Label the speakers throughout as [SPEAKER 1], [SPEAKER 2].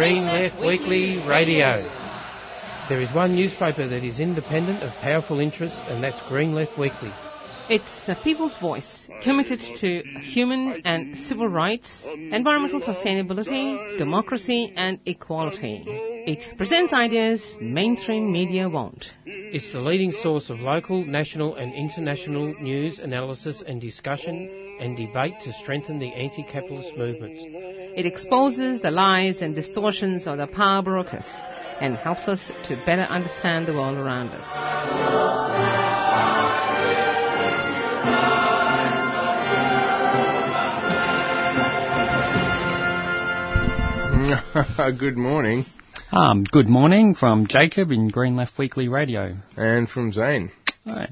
[SPEAKER 1] Green Left Weekly Radio. There is one newspaper that is independent of powerful interests, and that's Green Left Weekly.
[SPEAKER 2] It's the people's voice, committed to human and civil rights, environmental sustainability, democracy, and equality. It presents ideas mainstream media won't.
[SPEAKER 1] It's the leading source of local, national, and international news, analysis, and discussion and debate to strengthen the anti-capitalist movements.
[SPEAKER 2] It exposes the lies and distortions of the power brokers and helps us to better understand the world around us.
[SPEAKER 3] good morning.
[SPEAKER 4] Um, good morning from Jacob in Green Left Weekly Radio.
[SPEAKER 3] And from Zane.
[SPEAKER 4] Right.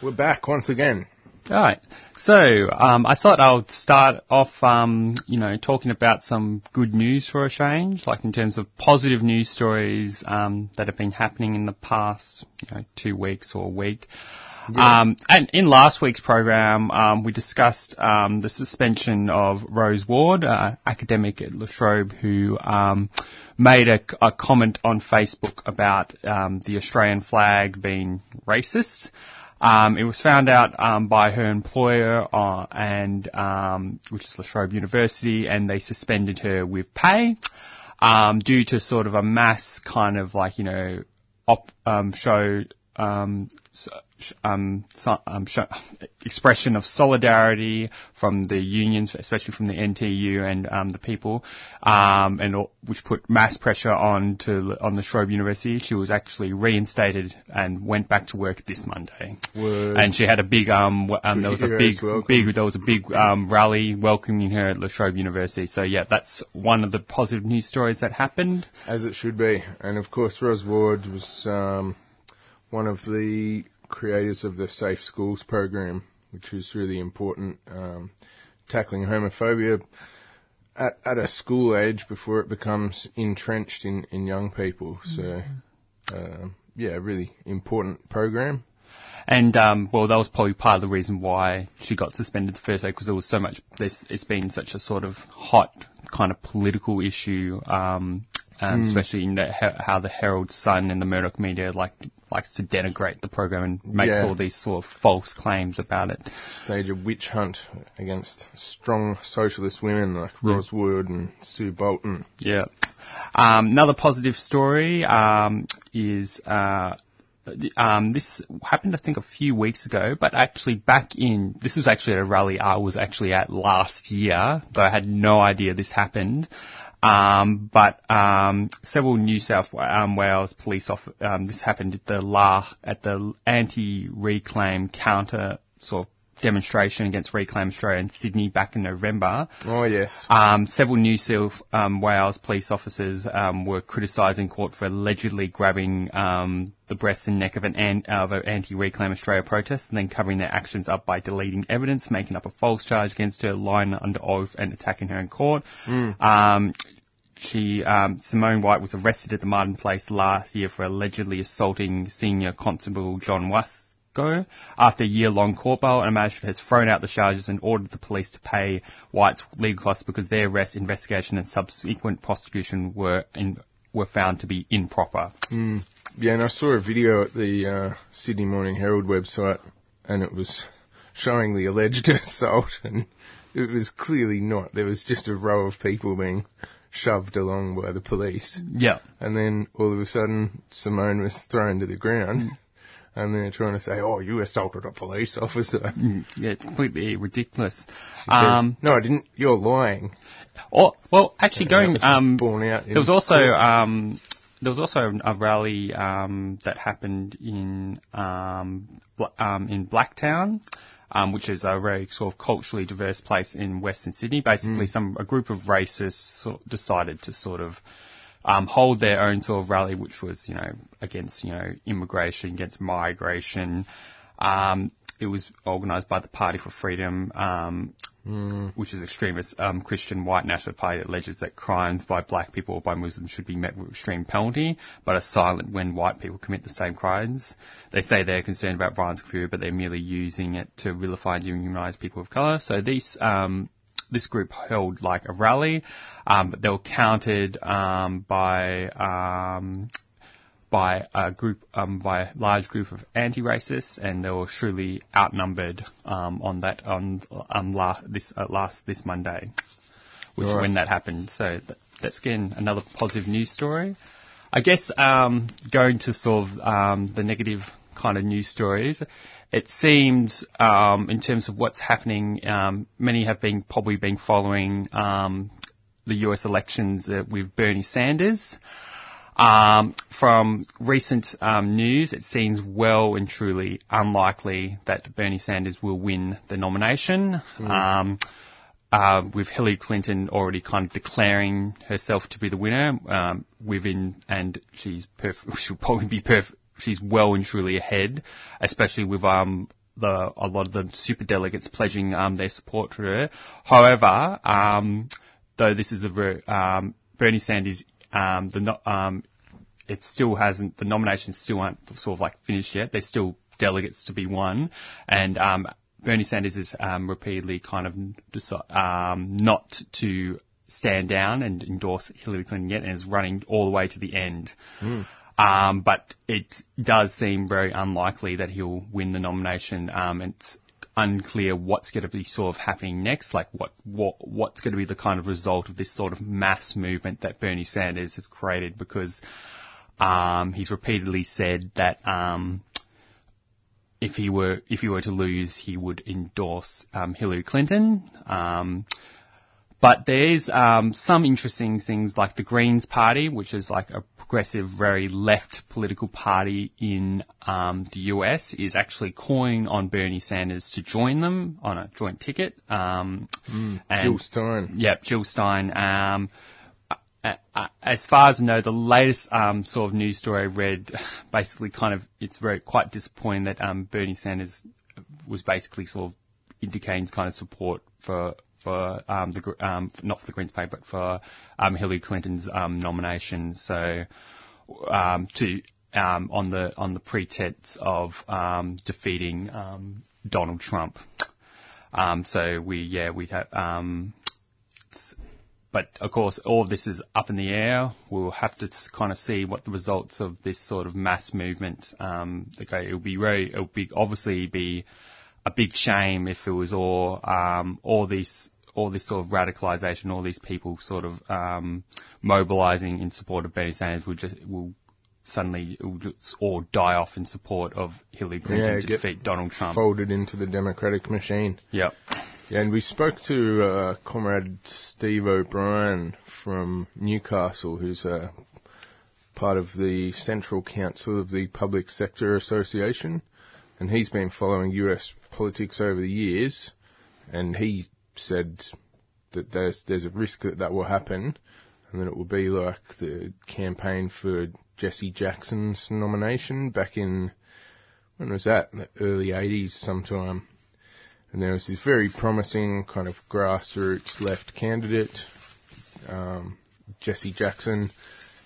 [SPEAKER 3] We're back once again.
[SPEAKER 4] Right. So, um, I thought I would start off, um, you know, talking about some good news for a change, like in terms of positive news stories um, that have been happening in the past, you know, two weeks or a week. Yeah. Um, and in last week's program, um, we discussed um, the suspension of Roz Ward, uh, academic at La Trobe, who um, made a, a, comment on Facebook about um, the Australian flag being racist. Um, it was found out by her employer, uh, and which is La Trobe University, and they suspended her with pay due to sort of a mass kind of like you know op, show um, um, so, um, expression of solidarity from the unions, especially from the NTEU and um, the people, um, and which put mass pressure on to on the La University. She was actually reinstated and went back to work this Monday.
[SPEAKER 3] Word.
[SPEAKER 4] And she had a big um, w- there was a big big there was a big rally welcoming her at La Trobe University. So yeah, that's one of the positive news stories that happened.
[SPEAKER 3] As it should be, and of course Roz Ward was one of the creators of the Safe Schools program, which is really important, um, tackling homophobia at, at a school age before it becomes entrenched in, in young people. So, uh, yeah, really important program.
[SPEAKER 4] And um, well, that was probably part of the reason why she got suspended the first day because there was so much. it's been such a sort of hot kind of political issue um, um, mm. especially in the, how the Herald Sun and the Murdoch media like likes to denigrate the program and makes yeah. all these sort of false claims about it.
[SPEAKER 3] Stage a witch hunt against strong socialist women like yeah. Roz Ward and Sue Bolton.
[SPEAKER 4] Yeah. Um, another positive story um, is. Uh, um, this happened, I think, a few weeks ago, but actually back in, this was actually a rally I was actually at last year, though I had no idea this happened. Um, but um, several New South um, Wales police off um, this happened at the La at the anti-reclaim counter sort of demonstration against Reclaim Australia in Sydney back in November.
[SPEAKER 3] Oh yes.
[SPEAKER 4] Um, several New South um, Wales police officers um, were criticising court for allegedly grabbing um, the breast and neck of an, an of an anti-Reclaim Australia protest and then covering their actions up by deleting evidence, making up a false charge against her, lying under oath, and attacking her in court.
[SPEAKER 3] Mm
[SPEAKER 4] she um, Simone White was arrested at the Martin Place last year for allegedly assaulting senior constable John Wasco. After a year-long court battle, a magistrate has thrown out the charges and ordered the police to pay White's legal costs because their arrest, investigation, and subsequent prosecution were in, were found to be improper.
[SPEAKER 3] Mm. Yeah, and I saw a video at the uh, Sydney Morning Herald website, and it was showing the alleged assault, and it was clearly not. There was just a row of people being shoved along by the police.
[SPEAKER 4] Yeah.
[SPEAKER 3] And then all of a sudden, Simone was thrown to the ground. And they're trying to say, "Oh, you assaulted a police officer."
[SPEAKER 4] Mm, yeah, it's completely ridiculous.
[SPEAKER 3] Um, no, I didn't. You're lying.
[SPEAKER 4] Oh, well, actually, going um, there was also um, there was also a rally um, that happened in um, um, in Blacktown um, which is a very sort of culturally diverse place in Western Sydney. Basically, mm. some a group of racists sort of decided to sort of um, hold their own sort of rally, which was you know against you know immigration, against migration. Um, it was organised by the Party for Freedom, um,
[SPEAKER 3] mm.
[SPEAKER 4] which is extremist um, Christian white national party that alleges that crimes by black people or by Muslims should be met with extreme penalty, but are silent when white people commit the same crimes. They say they're concerned about violence fear, but they're merely using it to vilify and demonize people of colour. So these um, this group held like a rally, um, but they were countered um, by um, by a group um, by a large group of anti-racists, and they were surely outnumbered um, on that on um, la- this uh, last this Monday, which
[SPEAKER 3] Right.
[SPEAKER 4] when that happened. So th- that's again another positive news story. I guess um, going to sort of um, the negative kind of news stories, it seems um, in terms of what's happening, um, many have been probably been following um, the U.S. elections uh, with Bernie Sanders. Um, from recent um, news, it seems well and truly unlikely that Bernie Sanders will win the nomination. Um, uh, with Hillary Clinton already kind of declaring herself to be the winner, um, within, and she's perf- she'll probably be perf- she's well and truly ahead, especially with um, the a lot of the super delegates pledging um, their support to her. However, um, though this is a very um, Bernie Sanders, um, the um, it still hasn't the nominations still aren't sort of like finished yet. There's still delegates to be won, and um, Bernie Sanders is um, repeatedly kind of um, not to stand down and endorse Hillary Clinton yet, and is running all the way to the end. Um, but it does seem very unlikely that he'll win the nomination. Um, it's unclear what's going to be sort of happening next, like what, what what's going to be the kind of result of this sort of mass movement that Bernie Sanders has created, because um, he's repeatedly said that um, if he were if he were to lose, he would endorse um, Hillary Clinton. Um, but there's um, some interesting things like the Greens Party, which is like a progressive, very left political party in um, the US, is actually calling on Bernie Sanders to join them on a joint ticket. Um, and-
[SPEAKER 3] Jill Stein.
[SPEAKER 4] Yep, Jill Stein. Um, as far as I know, the latest um, sort of news story I read, basically, kind of, it's very quite disappointing that um, Bernie Sanders was basically sort of indicating kind of support for for um, the um, not for the Greens Party, but for um, Hillary Clinton's um, nomination. So um, to um, on the on the pretense of defeating Donald Trump. Um, so we yeah we have but of course, all of this is up in the air. We'll have to kind of see what the results of this sort of mass movement. Okay, it'll be very, it'll be obviously be a big shame if it was all um, all these all this sort of radicalisation, all these people sort of um, mobilising in support of Bernie Sanders will just will suddenly will just all die off in support of Hillary Clinton
[SPEAKER 3] Yeah,
[SPEAKER 4] to defeat Donald Trump.
[SPEAKER 3] Folded into the Democratic machine.
[SPEAKER 4] Yep.
[SPEAKER 3] Yeah, and we spoke to uh, Comrade Steve O'Brien from Newcastle, who's a part of the Central Council of the Public Sector Association, and he's been following US politics over the years, and he said that there's there's a risk that that will happen, and then it will be like the campaign for Jesse Jackson's nomination back in when was that? In the early 80s sometime. And there was this very promising kind of grassroots left candidate, um, Jesse Jackson.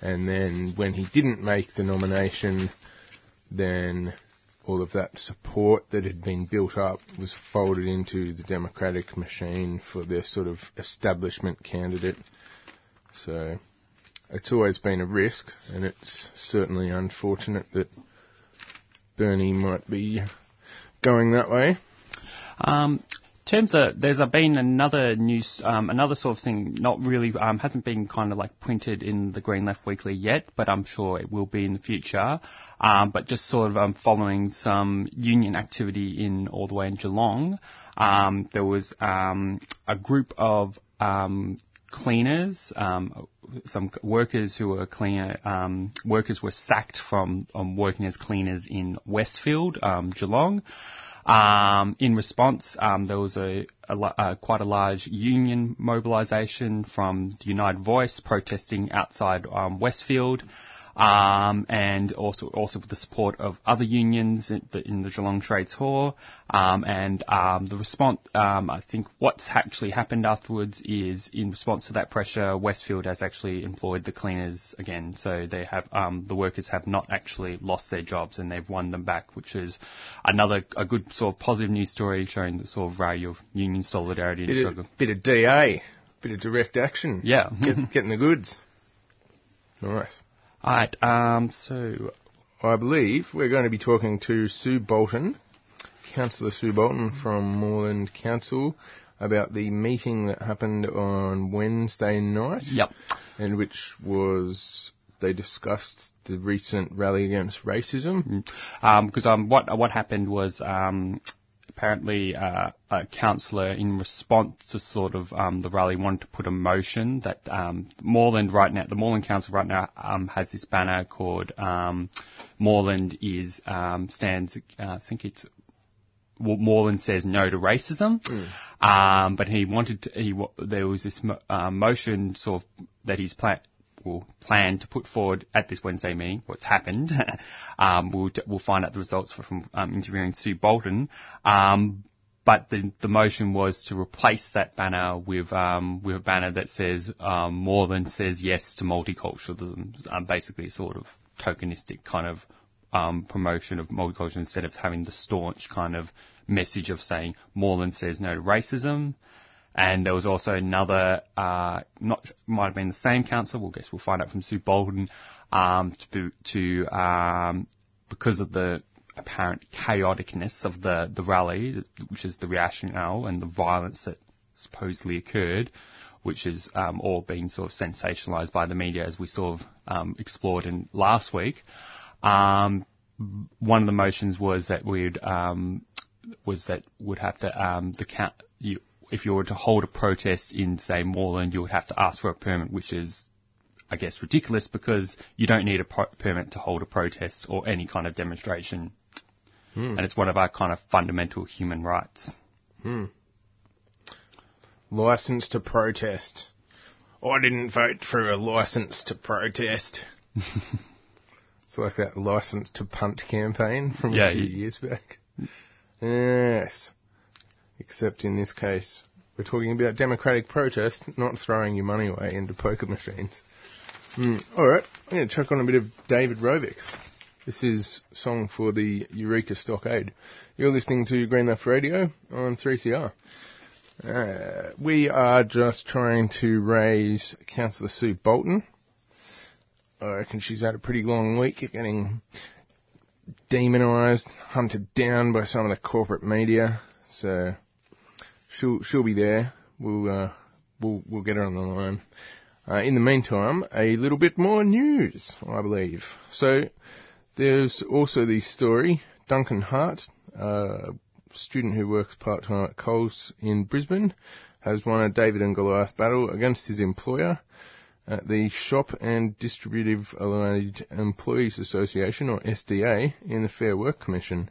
[SPEAKER 3] And then when he didn't make the nomination, then all of that support that had been built up was folded into the Democratic machine for their sort of establishment candidate. So it's always been a risk, and it's certainly unfortunate that Bernie might be going that way.
[SPEAKER 4] Um, terms of, there's been another news, um, another sort of thing, not really, um, hasn't been kind of like printed in the Green Left Weekly yet, but I'm sure it will be in the future. Um, but just sort of um, following some union activity in all the way in Geelong, um, there was um, a group of cleaners, um, some workers who were cleaner, um, workers were sacked from um, working as cleaners in Westfield, Geelong. Um, in response, um, there was a, a, la- uh, quite a large union mobilisation from the United Voice protesting outside um, Westfield. Um, and also also with the support of other unions in the, in the Geelong Trades Hall. Um, and um, the response, um, I think, what's actually happened afterwards is in response to that pressure, Westfield has actually employed the cleaners again. So they have um, the workers have not actually lost their jobs and they've won them back, which is another a good sort of positive news story showing the sort of value of union solidarity and
[SPEAKER 3] Bit
[SPEAKER 4] struggle.
[SPEAKER 3] of, bit of DA, bit of direct action.
[SPEAKER 4] Yeah.
[SPEAKER 3] Get, getting the goods. Nice.
[SPEAKER 4] Alright, um, so
[SPEAKER 3] I believe we're going to be talking to Sue Bolton, Councillor Sue Bolton from Moreland Council, about the meeting that happened on Wednesday night.
[SPEAKER 4] Yep.
[SPEAKER 3] And which was they discussed the recent rally against racism.
[SPEAKER 4] because um, what what happened was um, apparently uh, a councillor, in response to sort of um, the rally, wanted to put a motion that um, Moreland right now, the Moreland Council right now um, has this banner called um, Moreland is um, stands. Uh, I think it's well, Moreland says no to racism, um, but he wanted to, he there was this mo- uh, motion sort of that he's pla- will plan to put forward at this Wednesday meeting. What's happened? um, we'll we'll find out the results from um, interviewing Sue Bolton. Um, but the the motion was to replace that banner with um, with a banner that says um, than says yes to multiculturalism. Um, basically, a sort of tokenistic kind of um, promotion of multiculturalism instead of having the staunch kind of message of saying more than says no to racism. And there was also another, uh, not might have been the same council. We'll guess we'll find out from Sue Bolton um, to to um, because of the apparent chaoticness of the the rally, which is the rationale and the violence that supposedly occurred, which is um, all being sort of sensationalised by the media as we sort of um, explored in last week. Um, one of the motions was that we'd um, was that would have to um, the count you, if you were to hold a protest in say Moreland, you would have to ask for a permit, which is I guess ridiculous because you don't need a pro- permit to hold a protest or any kind of demonstration, hmm. and it's one of our kind of fundamental human rights. Hmm.
[SPEAKER 3] License to protest. Oh, I didn't vote for a license to protest. it's like that license to punt campaign from
[SPEAKER 4] Yeah,
[SPEAKER 3] a few
[SPEAKER 4] you-
[SPEAKER 3] years back. Yes. Except in this case, we're talking about democratic protest, not throwing your money away into poker machines. Mm, Alright, I'm going to chuck on a bit of David Rovics. This is song for the Eureka Stockade. You're listening to Green Left Radio on 3CR. Uh, we are just trying to raise Councillor Sue Bolton. I reckon she's had a pretty long week getting demonised, hunted down by some of the corporate media. So she'll she'll be there. We'll uh, we'll we'll get her on the line. Uh, in the meantime, a little bit more news, I believe. So there's also the story Duncan Hart, a student who works part time at Coles in Brisbane, has won a David and Goliath battle against his employer at the Shop and Distributive Allied Employees Association, or SDA, in the Fair Work Commission.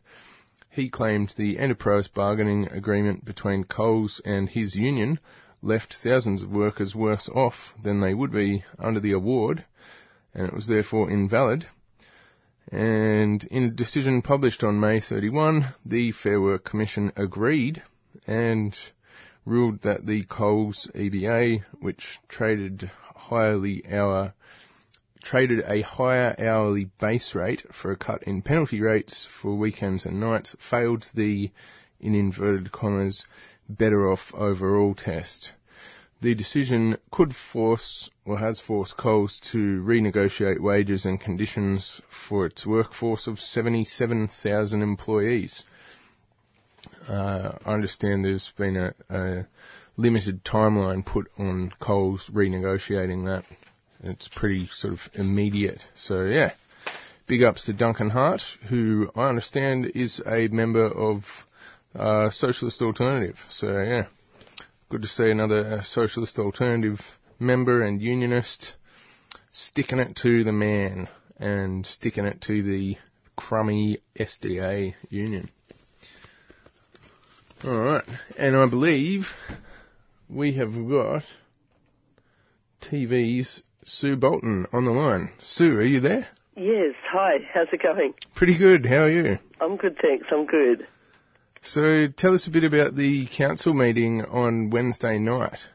[SPEAKER 3] He claimed the enterprise bargaining agreement between Coles and his union left thousands of workers worse off than they would be under the award, and it was therefore invalid. And in a decision published on May 31, the Fair Work Commission agreed and ruled that the Coles EBA, which traded highly hour traded a higher hourly base rate for a cut in penalty rates for weekends and nights, failed the, in inverted commas, better off overall test. The decision could force, or has forced Coles to renegotiate wages and conditions for its workforce of 77,000 employees. Uh, I understand there's been a, a limited timeline put on Coles renegotiating that. It's pretty sort of immediate. So yeah, big ups to Duncan Hart, who I understand is a member of uh, Socialist Alternative. So yeah, good to see another uh, Socialist Alternative member and unionist sticking it to the man and sticking it to the crummy SDA union. Alright, and I believe we have got TV's Sue Bolton on the line. Sue, are you there?
[SPEAKER 5] Yes, hi, how's it going?
[SPEAKER 3] Pretty good. How are you?
[SPEAKER 5] I'm good, thanks, I'm good.
[SPEAKER 3] So tell us a bit about the council meeting on Wednesday night.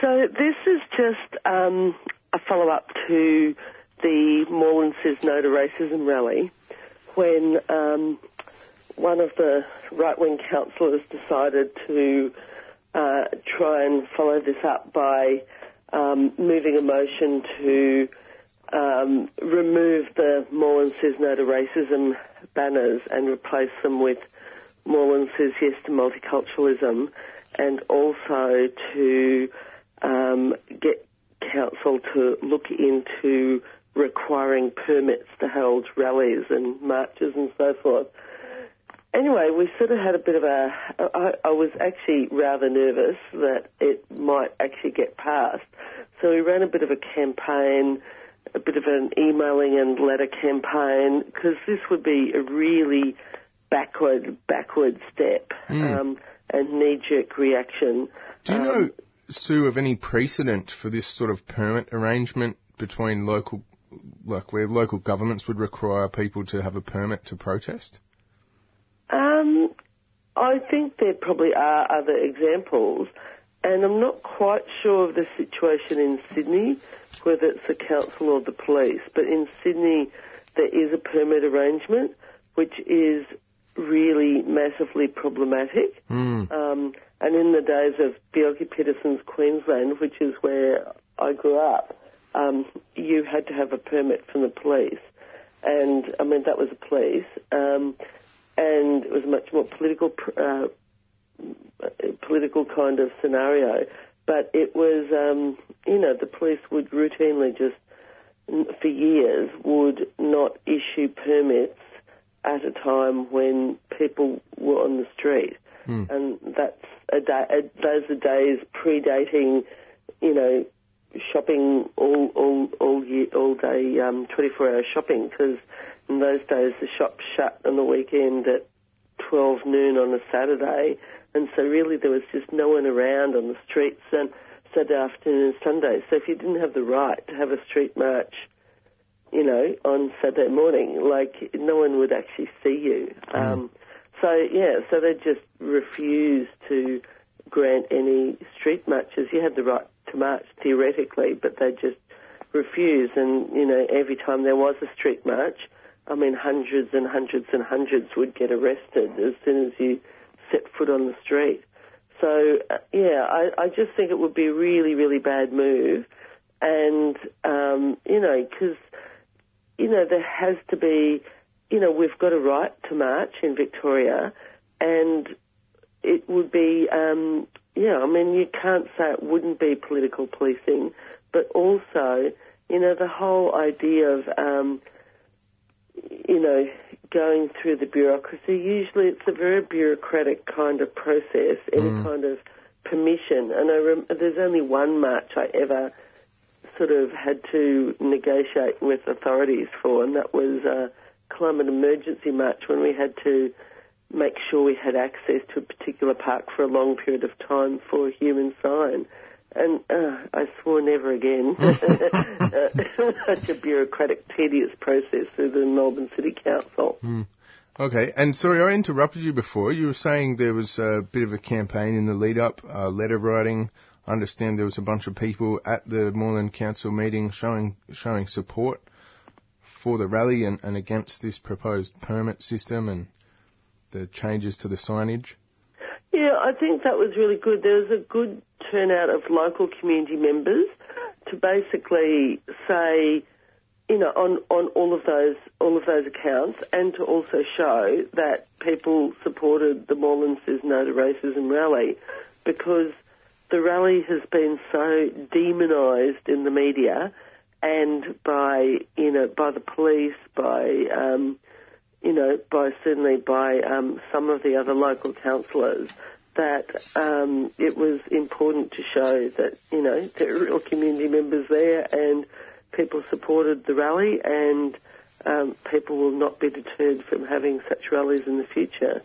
[SPEAKER 5] So this is just um, a follow-up to the Moreland Says No to Racism rally when um, one of the right-wing councillors decided to uh, try and follow this up by um, moving a motion to um, remove the Moreland Says No to Racism banners and replace them with Moreland Says Yes to Multiculturalism and also to um, get council to look into requiring permits to hold rallies and marches and so forth. Anyway, we sort of had a bit of a. I, I was actually rather nervous that it might actually get passed, so we ran a bit of a campaign, a bit of an emailing and letter campaign, because this would be a really backward, backward step
[SPEAKER 3] Mm.
[SPEAKER 5] um, and knee-jerk reaction.
[SPEAKER 3] Do you
[SPEAKER 5] Um,
[SPEAKER 3] know, Sue, of any precedent for this sort of permit arrangement between local, like where local governments would require people to have a permit to protest?
[SPEAKER 5] Um, I think there probably are other examples, and I'm not quite sure of the situation in Sydney, whether it's the council or the police. But in Sydney, there is a permit arrangement, which is really massively problematic.
[SPEAKER 3] Mm.
[SPEAKER 5] Um, and in the days of Bjelke-Petersen's Queensland, which is where I grew up, um, you had to have a permit from the police. And, I mean, that was the police. Um, and it was a much more political, uh, political kind of scenario. But it was, um, you know, the police would routinely just, for years, would not issue permits at a time when people were on the street. And that's a day, those are days predating, you know, shopping all all all year, all day, um, 24 hour shopping because in those days the shops shut on the weekend at 12 noon on a Saturday, and so really there was just no one around on the streets and Saturday afternoon and Sunday. So if you didn't have the right to have a street march, you know, on Saturday morning, like no one would actually see you. Um, so yeah, so they just refused to grant any street marches. You had the right to march theoretically, but they just refuse. And you know, every time there was a street march, I mean, hundreds and hundreds and hundreds would get arrested as soon as you set foot on the street. So uh, yeah, I, I just think it would be a really, really bad move, and um, you know, because you know there has to be, you know, we've got a right to march in Victoria, and it would be, um, yeah, I mean, you can't say it wouldn't be political policing, but also, you know, the whole idea of, um, you know, going through the bureaucracy. Usually, it's a very bureaucratic kind of process, any kind of permission. And I rem- there's only one march I ever sort of had to negotiate with authorities for, and that was a climate emergency march when we had to make sure we had access to a particular park for a long period of time for a human sign. And uh, I swore never again. Such a bureaucratic, tedious process through the Melbourne City Council.
[SPEAKER 3] Okay, and sorry, I interrupted you before. You were saying there was a bit of a campaign in the lead up, uh, letter writing. I understand there was a bunch of people at the Moreland Council meeting showing showing support for the rally and, and against this proposed permit system and the changes to the signage.
[SPEAKER 5] Yeah, I think that was really good. There was a good turnout of local community members to basically say, you know, on, on all of those all of those accounts, and to also show that people supported the Moreland Says No to Racism rally, because the rally has been so demonised in the media and by you know by the police, by um, you know, by certainly by um, some of the other local councillors, that um, it was important to show that you know there are real community members there and people supported the rally and um, people will not be deterred from having such rallies in the future.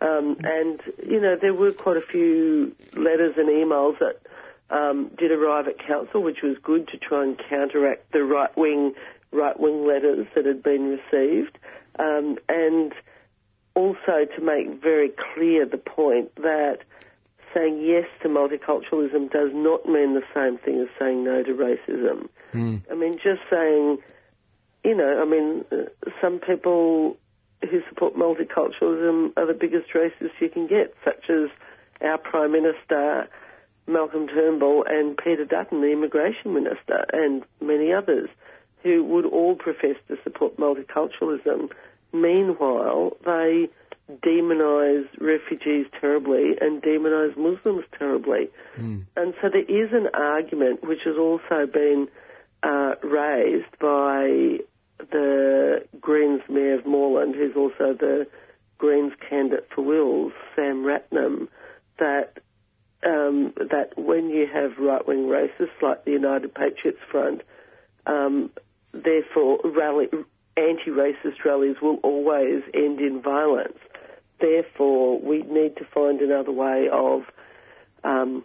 [SPEAKER 5] Um, and you know there were quite a few letters and emails that um, did arrive at council, which was good to try and counteract the right wing right-wing letters that had been received, um, and also to make very clear the point that saying yes to multiculturalism does not mean the same thing as saying no to racism.
[SPEAKER 3] Mm.
[SPEAKER 5] I mean, just saying, you know, I mean, uh, some people who support multiculturalism are the biggest racists you can get, such as our Prime Minister, Malcolm Turnbull, and Peter Dutton, the Immigration Minister, and many others who would all profess to support multiculturalism. Meanwhile, they demonise refugees terribly and demonise Muslims terribly.
[SPEAKER 3] Mm.
[SPEAKER 5] And so there is an argument which has also been uh, raised by the Greens Mayor of Moreland, who's also the Greens candidate for Wills, Sam Ratnam, that um, that when you have right-wing racists like the United Patriots Front, um, therefore rally, anti-racist rallies will always end in violence. Therefore, we need to find another way of, um,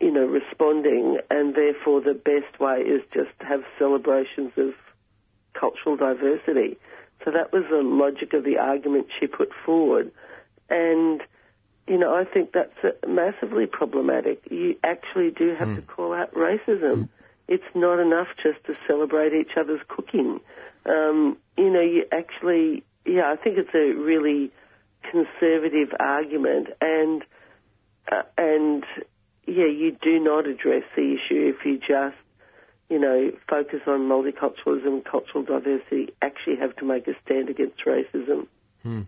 [SPEAKER 5] you know, responding, and therefore the best way is just to have celebrations of cultural diversity. So that was the logic of the argument she put forward, and you know, I think that's massively problematic. You actually do have mm. to call out racism. Mm. It's not enough just to celebrate each other's cooking. Um, you know, you actually, yeah, I think it's a really conservative argument, and uh, and yeah, you do not address the issue if you just, you know, focus on multiculturalism, cultural diversity. Actually, have to make a stand against racism.
[SPEAKER 3] Hmm.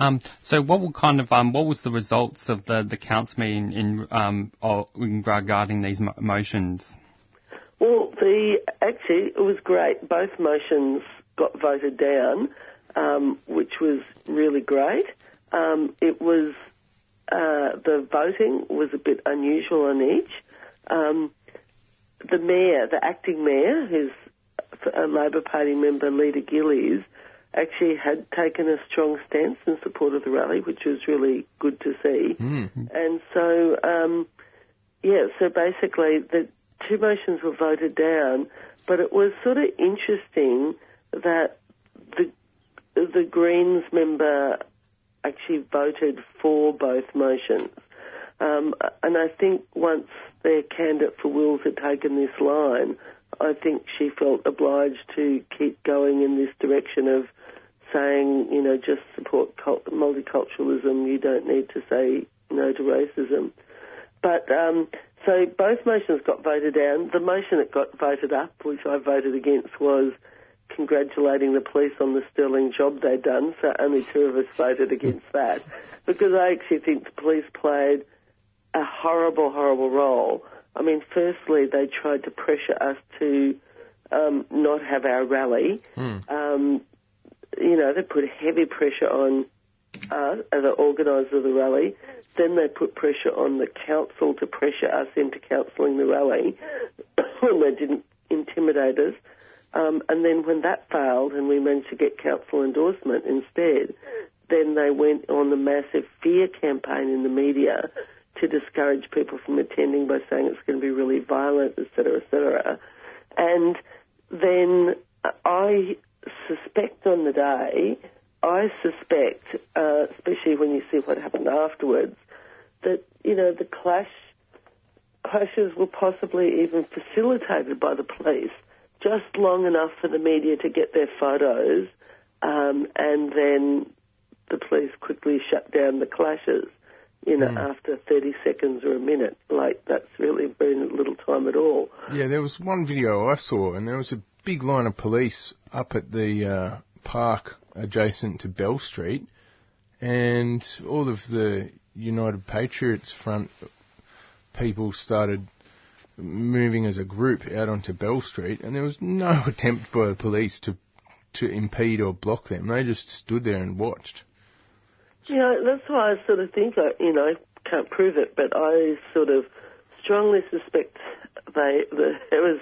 [SPEAKER 4] Um, so what were kind of um, what was the results of the the council meeting in, um, in regarding these mo- motions?
[SPEAKER 5] Well, the actually it was great. Both motions got voted down, um, which was really great. Um, it was uh, the voting was a bit unusual on each. Um, the mayor, the acting mayor, who's a Labor Party member, Lita Gillies, actually had taken a strong stance in support of the rally, which was really good to see.
[SPEAKER 3] Mm-hmm.
[SPEAKER 5] And so, um, yeah, so basically the two motions were voted down, but it was sort of interesting that the the Greens member actually voted for both motions. Um, and I think once their candidate for Wills had taken this line, I think she felt obliged to keep going in this direction of saying, you know, just support multiculturalism. You don't need to say no to racism. But um, so both motions got voted down. The motion that got voted up, which I voted against, was congratulating the police on the sterling job they'd done. So only two of us voted against that because I actually think the police played a horrible, horrible role. I mean, firstly, they tried to pressure us to um, not have our rally.
[SPEAKER 3] Mm.
[SPEAKER 5] Um, you know, they put heavy pressure on us as the organiser of the rally. Then they put pressure on the council to pressure us into cancelling the rally when they didn't intimidate us. Um, and then when that failed and we managed to get council endorsement instead, then they went on the massive fear campaign in the media to discourage people from attending by saying it's going to be really violent, etc., etc. And then I suspect on the day, I suspect, uh, especially when you see what happened afterwards, that you know the clash clashes were possibly even facilitated by the police, just long enough for the media to get their photos, um, and then the police quickly shut down the clashes. You know, mm. after 30 seconds or a minute, like that's really been little time at all.
[SPEAKER 3] Yeah, there was one video I saw, and there was a big line of police up at the uh, park adjacent to Bell Street, and all of the United Patriots front people started moving as a group out onto Bell Street, and there was no attempt by the police to to impede or block them. They just stood there and watched.
[SPEAKER 5] You know, that's why I sort of think, I, you know, can't prove it, but I sort of strongly suspect they there was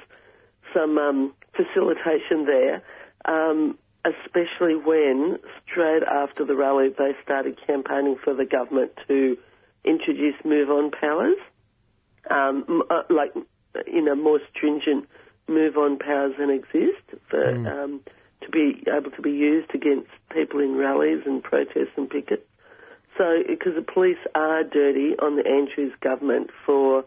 [SPEAKER 5] some um, facilitation there, um, especially when straight after the rally they started campaigning for the government to introduce move on powers, um, uh, like you know more stringent move on powers than exist for um, to be able to be used against people in rallies and protests and pickets. So, because the police are dirty on the Andrews government for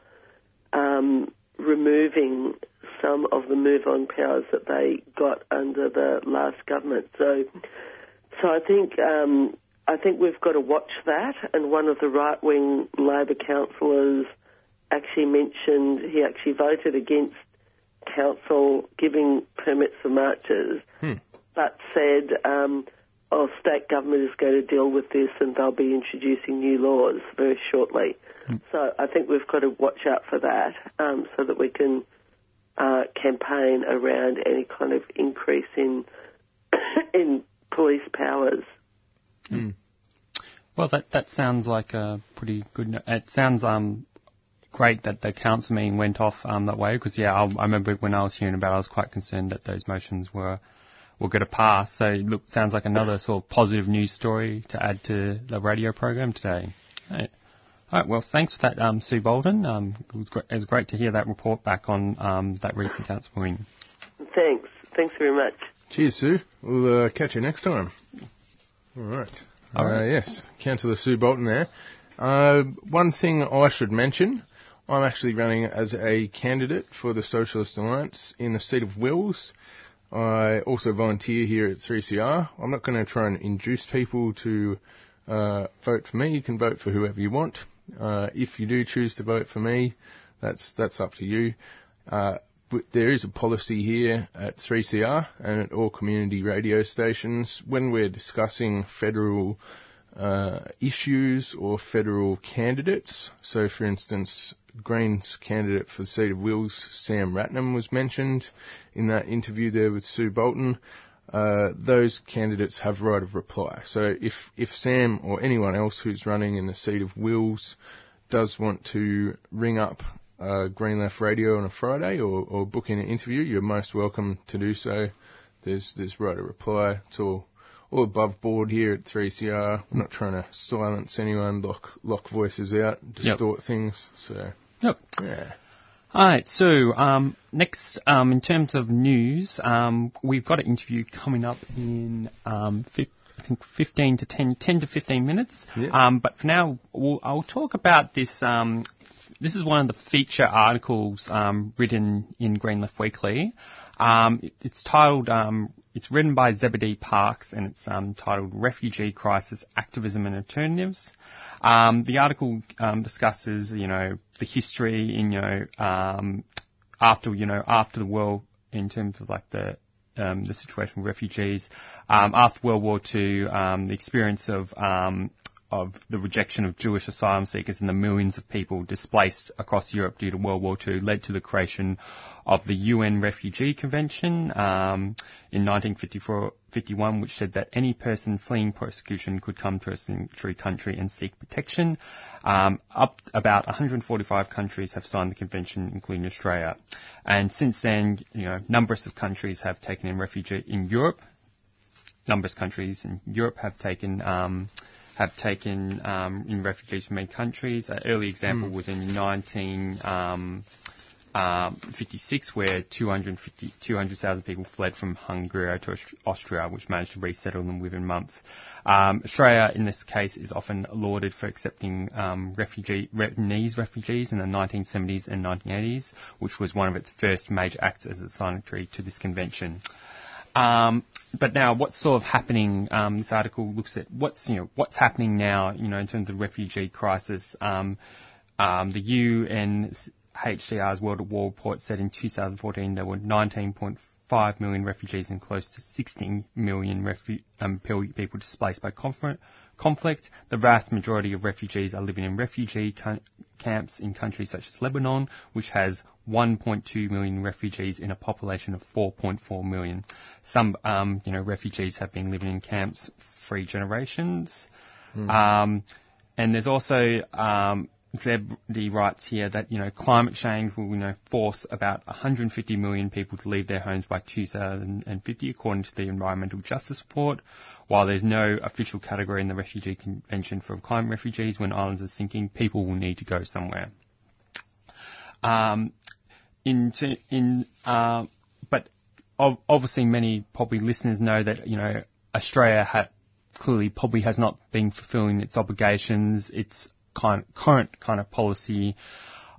[SPEAKER 5] um, removing some of the move on powers that they got under the last government. So, so I think um, I think we've got to watch that. And one of the right wing Labor councillors actually mentioned he actually voted against council giving permits for marches, but said. Um, oh, state government is going to deal with this and they'll be introducing new laws very shortly. So I think we've got to watch out for that um, so that we can uh, campaign around any kind of increase in in police powers.
[SPEAKER 4] Well, that that sounds like a pretty good. no- It sounds um great that the council meeting went off um that way because yeah, I, I remember when I was hearing about, it, I was quite concerned that those motions were were going to pass. So look, sounds like another sort of positive news story to add to the radio program today. Right. All right, well, thanks for that, um, Sue Bolton. Um, it, was great, it was great to hear that report back on um, that recent council meeting.
[SPEAKER 5] Thanks. Thanks very much.
[SPEAKER 3] Cheers, Sue. We'll uh, catch you next time. All right.
[SPEAKER 4] All right.
[SPEAKER 3] Uh, yes, Councillor Sue Bolton there. Uh, one thing I should mention, I'm actually running as a candidate for the Socialist Alliance in the seat of Wills. I also volunteer here at 3CR. I'm not going to try and induce people to uh, vote for me. You can vote for whoever you want. Uh, if you do choose to vote for me, that's that's up to you. Uh, but there is a policy here at 3CR and at all community radio stations when we're discussing federal uh, issues or federal candidates. So, for instance, Greens candidate for the seat of Wills, Sam Ratnam, was mentioned in that interview there with Sue Bolton. Uh, those candidates have right of reply. So if, if Sam or anyone else who's running in the seat of Wills does want to ring up uh, Green Left Radio on a Friday or, or book in an interview, you're most welcome to do so. There's there's right of reply. It's all all above board here at 3CR. We're not trying to silence anyone, lock lock voices out, distort things. So
[SPEAKER 4] Yep.
[SPEAKER 3] yeah.
[SPEAKER 4] All right. So um, next, um, in terms of news, um, we've got an interview coming up in um, fif- I think 15 to 10, 10 to 15 minutes.
[SPEAKER 3] Yeah.
[SPEAKER 4] Um, but for now, we'll, I'll talk about this. Um, this is one of the feature articles um, written in Green Left Weekly. Um, it- it's titled. Um, it's written by Zebedee Parkes, and it's um, titled "Refugee Crisis: Activism and Alternatives." Um, the article um, discusses, you know, the history in, you know, um, after, you know, after the world, in terms of like the um, the situation with refugees, um, after World War II, um, the experience of um, of the rejection of Jewish asylum seekers and the millions of people displaced across Europe due to World War II led to the creation of the UN Refugee Convention um, in 1954-51, which said that any person fleeing persecution could come to a sanctuary country and seek protection. Um, up about 145 countries have signed the convention, including Australia. And since then, you know, numbers of countries have taken in refugee in Europe. Numerous countries in Europe have taken um, have taken um, in refugees from many countries. An early example was in 1956, um, 56, where 250 200,000 people fled from Hungary to Austria, which managed to resettle them within months. Um, Australia, in this case, is often lauded for accepting um, refugee refugees in the 1970s and 1980s, which was one of its first major acts as a signatory to this convention. Um, but now, what's sort of happening? Um, this article looks at what's you know what's happening now. You know, in terms of refugee crisis. Um, um, the UNHCR's World at War Report said in 2014 there were 19.5 million refugees and close to 16 million refu- um, people displaced by conflict. Conflict. The vast majority of refugees are living in refugee ca- camps in countries such as Lebanon, which has 1.2 million refugees in a population of 4.4 million. Some, um, you know, refugees have been living in camps for three generations. Um, and there's also um, The writes here that you know climate change will you know force about 150 million people to leave their homes by 2050, according to the Environmental Justice Report. While there's no official category in the Refugee Convention for climate refugees, when islands are sinking, people will need to go somewhere. Um, in in uh, but obviously many probably listeners know that you know Australia ha- clearly probably has not been fulfilling its obligations, its kind current kind of policy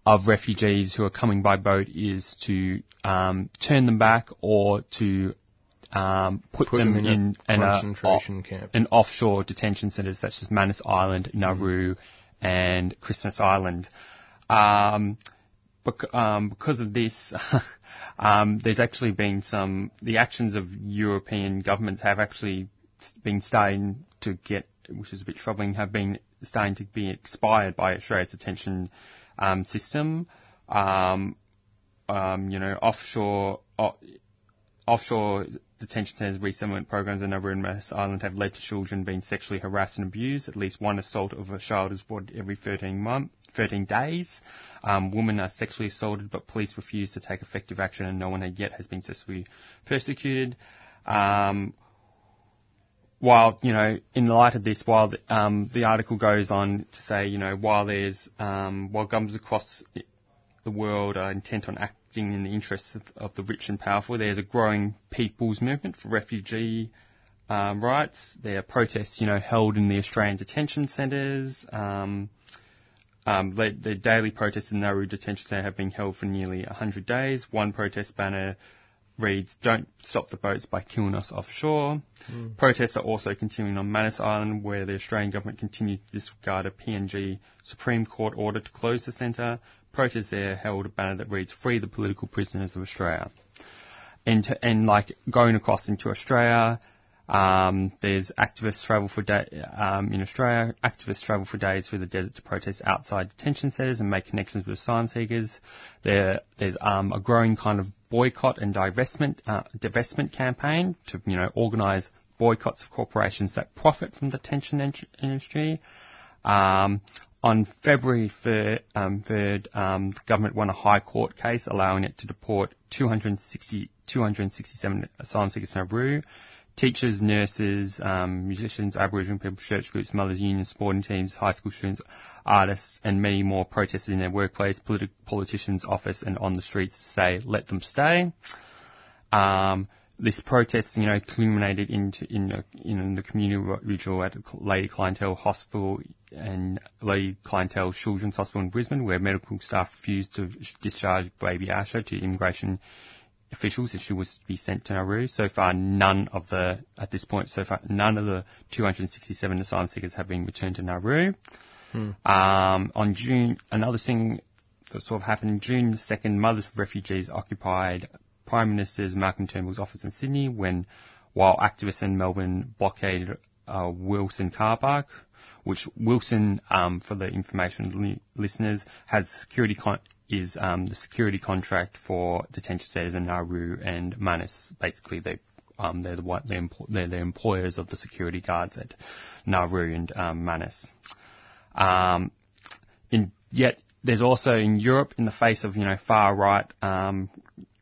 [SPEAKER 4] of refugees who are coming by boat is to um, turn them back or to um, put,
[SPEAKER 3] Put
[SPEAKER 4] them,
[SPEAKER 3] them in
[SPEAKER 4] in an,
[SPEAKER 3] concentration
[SPEAKER 4] uh,
[SPEAKER 3] camp.
[SPEAKER 4] an offshore detention centres such as Manus Island, Nauru, and Christmas Island. Um, bec- um, because of this, um, there's actually been some, the actions of European governments have actually been starting to get, which is a bit troubling, have been starting to be expired by Australia's detention um, system. Um, um, you know, offshore, o- offshore detention centres, resettlement programs in Nauru and Manus Island have led to children being sexually harassed and abused. At least one assault of a child is reported every 13 month, 13 days. Um, women are sexually assaulted, but police refuse to take effective action, and no one yet has been sexually persecuted. Um, while you know, in light of this, while the, um, the article goes on to say, you know, while there's um, while governments across the world are intent on acting in the interests of, of the rich and powerful, there's a growing people's movement for refugee um, rights. There are protests, you know, held in the Australian detention centres. Um, um, the, the daily protests in Nauru detention centre have been held for nearly 100 days. One protest banner reads, Don't stop the boats by killing us offshore. Hmm. Protests are also continuing on Manus Island, where the Australian government continues to disregard a PNG Supreme Court order to close the centre. Protests there held a banner that reads, Free the political prisoners of Australia. And, to, and like going across into Australia, um, there's activists travel for day, um, in Australia. Activists travel for days through the desert to protest outside detention centres and make connections with asylum seekers. There, there's um, a growing kind of boycott and divestment uh, divestment campaign to you know organise boycotts of corporations that profit from the detention in- industry. Um, on February 3rd, um, 3rd um, the government won a High Court case allowing it to deport 260, 267 asylum seekers to Nauru. Teachers, nurses, um, musicians, Aboriginal people, church groups, mothers' unions, sporting teams, high school students, artists, and many more protested in their workplace, politi- politicians' office, and on the streets say, let them stay. Um, this protest, you know, culminated into in the, in the community vigil at Lady Cilento Hospital and Lady Cilento Children's Hospital in Brisbane, where medical staff refused to discharge baby Asha to immigration officials that she was to be sent to Nauru. So far, none of the, at this point, so far, none of the 267 asylum seekers have been returned to Nauru. Um, on June, another thing that sort of happened, June 2nd, Mothers for Refugees occupied Prime Minister's Malcolm Turnbull's office in Sydney when, while activists in Melbourne blockaded uh, Wilson car park, which Wilson, um, for the information li- listeners, has security con- is um, the security contract for detention centres in Nauru and Manus. Basically, they um, they're the they're, empl- they're the employers of the security guards at Nauru and um, Manus. Um, in, yet there's also in Europe, in the face of you know far right um,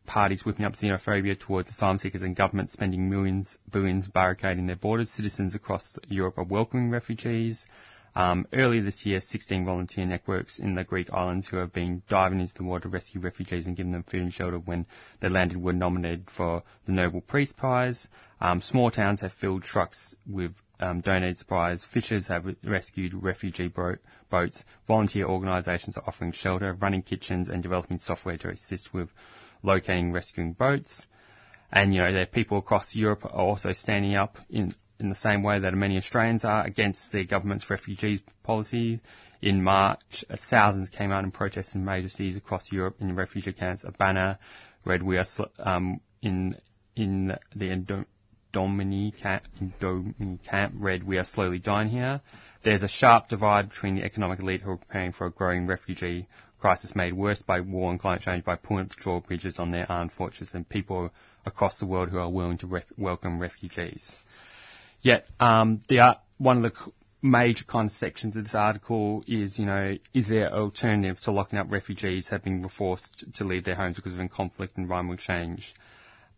[SPEAKER 4] parties whipping up xenophobia towards asylum seekers and governments spending millions, billions barricading their borders, citizens across Europe are welcoming refugees. Um, earlier this year, 16 volunteer networks in the Greek islands who have been diving into the water to rescue refugees and giving them food and shelter when they landed were nominated for the Nobel Peace Prize. Um, small towns have filled trucks with um, donated supplies. Fishers have rescued refugee bro- boats. Volunteer organisations are offering shelter, running kitchens, and developing software to assist with locating, rescuing boats. And, you know, there are people across Europe are also standing up in, in the same way that many Australians are against their government's refugee policy. In March, thousands came out in protested in major cities across Europe in refugee camps. A banner read, we are, um, in, in the Indo- Domini camp, Domini camp read, we are slowly dying here. There's a sharp divide between the economic elite who are preparing for a growing refugee crisis made worse by war and climate change by pulling up the drawbridges on their armed fortresses and people across the world who are willing to ref- welcome refugees. Yet, um, the uh, one of the major kind of sections of this article is, you know, is there alternative to locking up refugees who have been forced to leave their homes because of conflict and environmental change?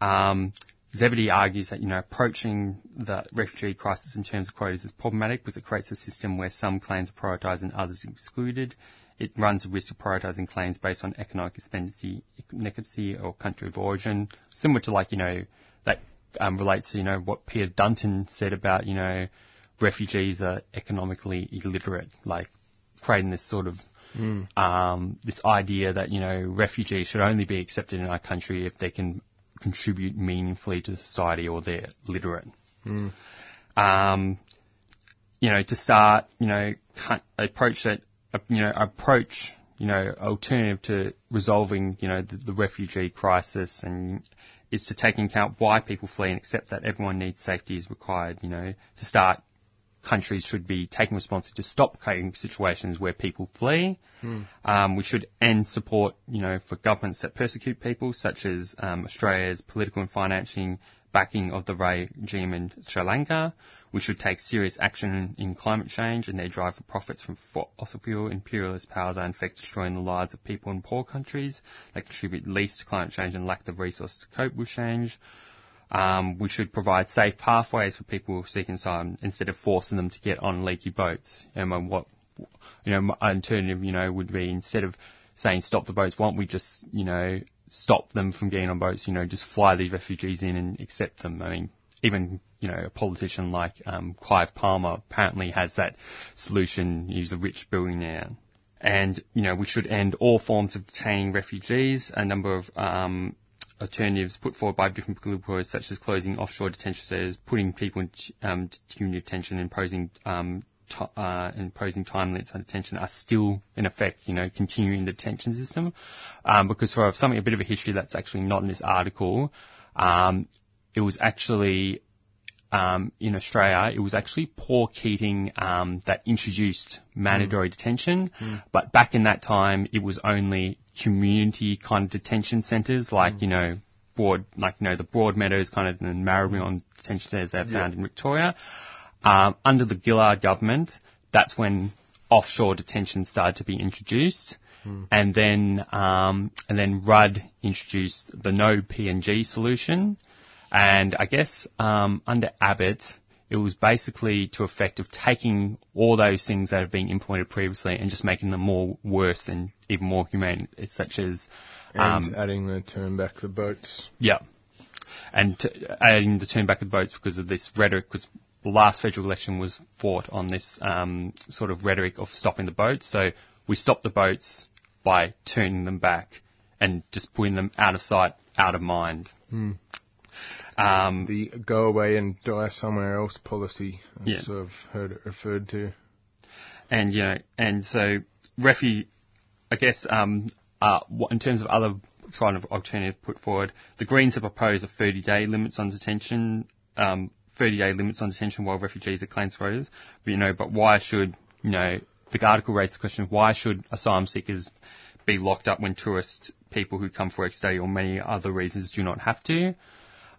[SPEAKER 4] Um, Zebedee argues that, you know, approaching the refugee crisis in terms of quotas is problematic because it creates a system where some claims are prioritised and others excluded. it runs the risk of prioritising claims based on economic efficiency or country of origin, similar to like, you know, that um, relates to, you know, what Peter Dutton said about, you know, refugees are economically illiterate, like creating this sort of mm. um, this idea that you know refugees should only be accepted in our country if they can contribute meaningfully to society or they're literate. Mm. Um, you know, to start, you know, approach that, you know, approach, you know, alternative to resolving, you know, the, the refugee crisis and is to take into account why people flee and accept that everyone needs safety is required, you know, to start countries should be taking responsibility to stop creating situations where people flee. Mm. Um, we should end support, you know, for governments that persecute people, such as um, Australia's political and financing backing of the regime in Sri Lanka. We should take serious action in climate change and their drive for profits from fossil fuel imperialist powers are in fact destroying the lives of people in poor countries that contribute least to climate change and lack the resources to cope with change. Um, we should provide safe pathways for people seeking asylum instead of forcing them to get on leaky boats. And what, you know, my alternative, you know, would be instead of saying stop the boats, why don't we just, you know, stop them from getting on boats, you know, just fly these refugees in and accept them. I mean, even, you know, a politician like um, Clive Palmer apparently has that solution. He's a rich billionaire. And, you know, we should end all forms of detaining refugees. A number of um, alternatives put forward by different political groups, such as closing offshore detention centres, putting people in um, detention, imposing um, t- uh, imposing time limits on detention, are still in effect. You know, continuing the detention system, um, because for something a bit of a history that's actually not in this article, um, it was actually um, in Australia, it was actually Paul Keating um, that introduced mandatory mm. detention. Mm. But back in that time, it was only community kind of detention centres, like mm. you know, broad, like you know, the Broadmeadows kind of and Maribyrnong detention centres they found in Victoria. Um, under the Gillard government, that's when offshore detention started to be introduced. Mm. And then, um, and then Rudd introduced the no PNG solution, and I guess um, under Abbott, it was basically to effect of taking all those things that have been implemented previously and just making them more worse and even more humane, such as
[SPEAKER 3] and um, adding the turn back the boats.
[SPEAKER 4] Yeah, and t- adding the turn back the boats because of this rhetoric. The last federal election was fought on this um, sort of rhetoric of stopping the boats. So we stopped the boats by turning them back and just putting them out of sight, out of mind.
[SPEAKER 3] Mm. Um, the go away and die somewhere else policy, I've yeah. sort of heard it referred to.
[SPEAKER 4] And, you know, and so refuge, I guess, um, uh, in terms of other kind of alternative put forward, the Greens have proposed a 30 day limits on detention, um, 30 day limits on detention while refugees are claims voters. But, you know, but why should, you know, the article raised the question, why should asylum seekers be locked up when tourist people who come for work study or many other reasons do not have to?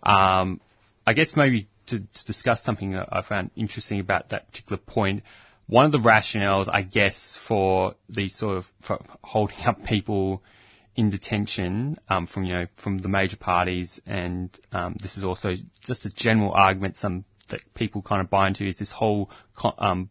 [SPEAKER 4] Um, I guess maybe to, to discuss something I found interesting about that particular point, one of the rationales, I guess, for these sort of holding up people in detention um, from you know from the major parties, and um, this is also just a general argument some that people kind of buy into is this whole um,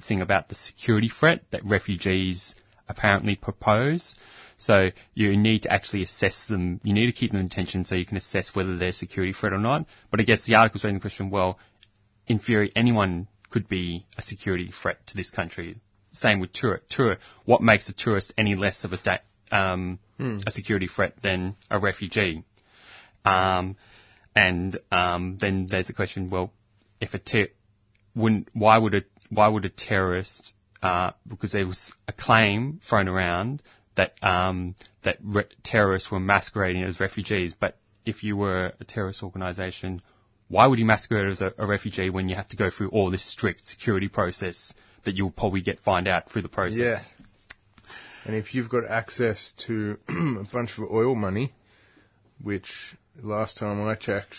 [SPEAKER 4] thing about the security threat that refugees apparently propose. So you need to actually assess them. You need to keep them in detention so you can assess whether they're a security threat or not. But I guess the article's raising the question, well, in theory, anyone could be a security threat to this country. Same with tour. Tour. What makes a tourist any less of a da- um, hmm. a security threat than a refugee? Um, and um, then there's the question: Well, if a ter- wouldn't, why would a why would a terrorist? Uh, because there was a claim thrown around that um, that re- terrorists were masquerading as refugees. But if you were a terrorist organisation, why would you masquerade as a, a, refugee when you have to go through all this strict security process that you'll probably get find out through the process?
[SPEAKER 3] Yeah. And if you've got access to a bunch of oil money, which last time I checked,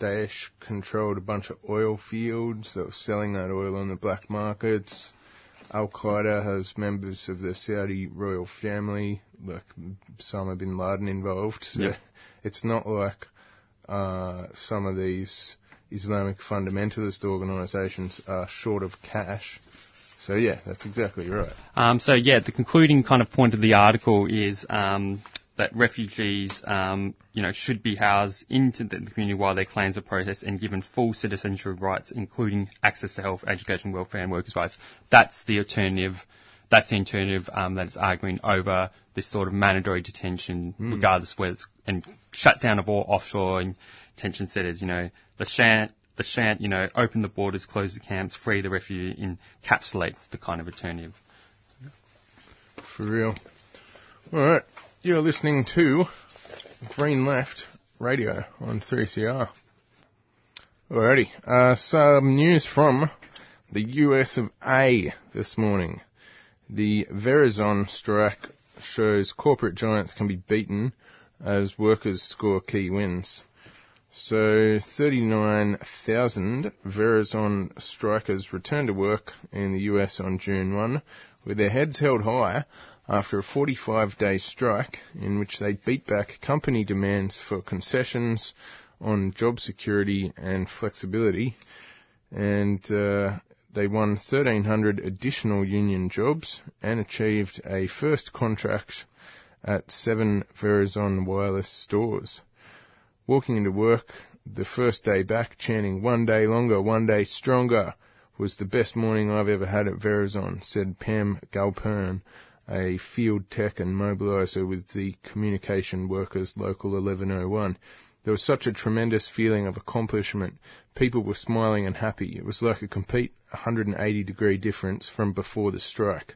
[SPEAKER 3] Daesh controlled a bunch of oil fields that were selling that oil on the black markets. Al Qaeda has members of the Saudi royal family, like Osama bin Laden involved. So yep. it's not like uh, some of these Islamic fundamentalist organisations are short of cash. So yeah, that's exactly right.
[SPEAKER 4] Um, so yeah, the concluding kind of point of the article is um, that refugees, um, you know, should be housed into the community while their claims are processed and given full citizenship rights, including access to health, education, welfare, and workers' rights. That's the alternative. That's the alternative um, that it's arguing over this sort of mandatory detention, regardless whether it's and shutdown of all offshore and detention centres. You know, the shan't the shan't, you know, open the borders, close the camps, free the refugee, encapsulates the kind of alternative.
[SPEAKER 3] For real. Alright, you're listening to Green Left Radio on 3CR. Alrighty, uh, some news from the US of A this morning. The Verizon strike shows corporate giants can be beaten as workers score key wins. So 39,000 Verizon strikers returned to work in the US on June 1 with their heads held high after a 45 day strike in which they beat back company demands for concessions on job security and flexibility. And uh, they won 1,300 additional union jobs and achieved a first contract at seven Verizon wireless stores. Walking into work the first day back, chanting one day longer, one day stronger, was the best morning I've ever had at Verizon, said Pam Galpern, a field tech and mobiliser with the Communication Workers Local 1101. There was such a tremendous feeling of accomplishment. People were smiling and happy. It was like a complete 180 degree difference from before the strike.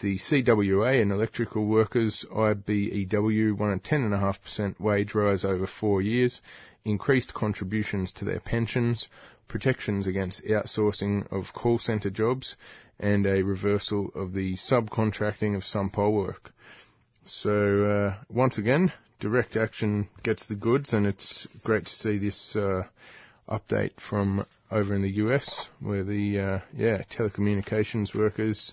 [SPEAKER 3] The CWA and electrical workers IBEW won a 10.5% wage rise over four years, increased contributions to their pensions, protections against outsourcing of call centre jobs, and a reversal of the subcontracting of some pole work. So, uh, once again, direct action gets the goods, and it's great to see this uh, update from over in the US, where the uh, yeah telecommunications workers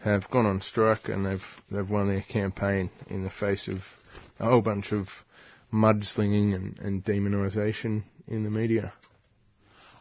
[SPEAKER 3] have gone on strike and they've they've won their campaign in the face of a whole bunch of mudslinging and, and demonisation in the media.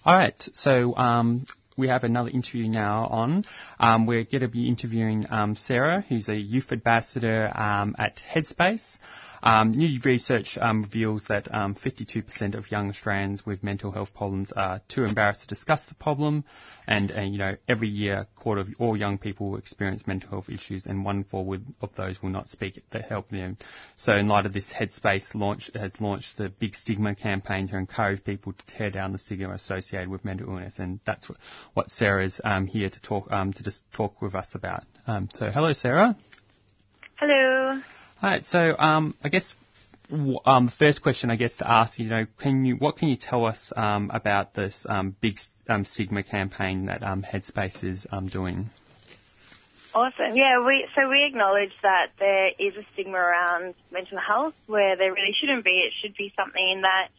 [SPEAKER 4] All right, so um, we have another interview now on. Um, we're going to be interviewing um, Sarah, who's a youth ambassador um, at Headspace. Um, new research um, reveals that um, 52% of young Australians with mental health problems are too embarrassed to discuss the problem, and, and you know every year, quarter of all young people experience mental health issues, and one fourth of those will not speak to help them. So, in light of this, Headspace launch has launched the Big Stigma campaign to encourage people to tear down the stigma associated with mental illness, and that's what, what Sarah's um, here to talk um, to just talk with us about. Um, so, hello, Sarah.
[SPEAKER 6] Hello.
[SPEAKER 4] All right. So, um, I guess um, the first question I guess to ask you know, can you what can you tell us um, about this um, big um, stigma campaign that um, Headspace is um, doing?
[SPEAKER 6] Awesome. Yeah, we so we acknowledge that there is a stigma around mental health where there really shouldn't be. It should be something that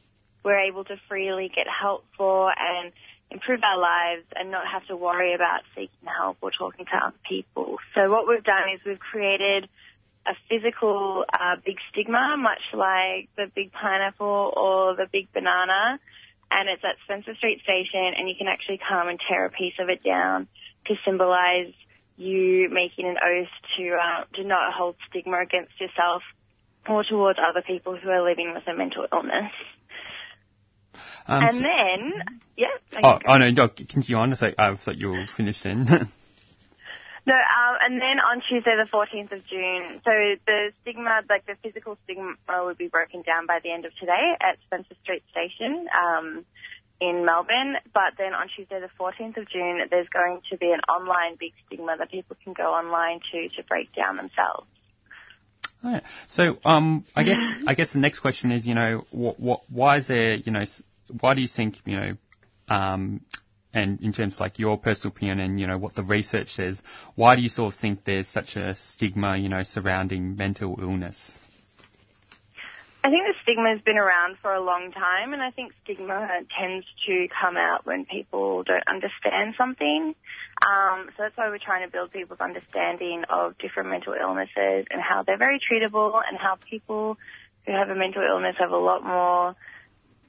[SPEAKER 6] we're able to freely get help for and improve our lives and not have to worry about seeking help or talking to other people. So what we've done is we've created a physical uh, big stigma, much like the big pineapple or the big banana, and it's at Spencer Street Station, and you can actually come and tear a piece of it down to symbolise you making an oath to uh, to not hold stigma against yourself or towards other people who are living with a mental illness.
[SPEAKER 4] Um,
[SPEAKER 6] and
[SPEAKER 4] so-
[SPEAKER 6] then, yeah. I
[SPEAKER 4] oh,
[SPEAKER 6] can
[SPEAKER 4] oh no, no, continue on. So I thought you were finished then.
[SPEAKER 6] No, um, and then on Tuesday the 14th of June, so the stigma, like the physical stigma would be broken down by the end of today at Spencer Street Station um, in Melbourne. But then on Tuesday the 14th of June, there's going to be an online big stigma that people can go online to to break down themselves.
[SPEAKER 4] So, um, I guess I guess the next question is, you know, what, what, why is there, you know, why do you think, you know, um, and in terms of like your personal opinion and you know what the research says, why do you sort of think there's such a stigma, you know, surrounding mental illness?
[SPEAKER 6] I think the stigma has been around for a long time, and I think stigma tends to come out when people don't understand something. Um, so that's why we're trying to build people's understanding of different mental illnesses and how they're very treatable, and how people who have a mental illness have a lot more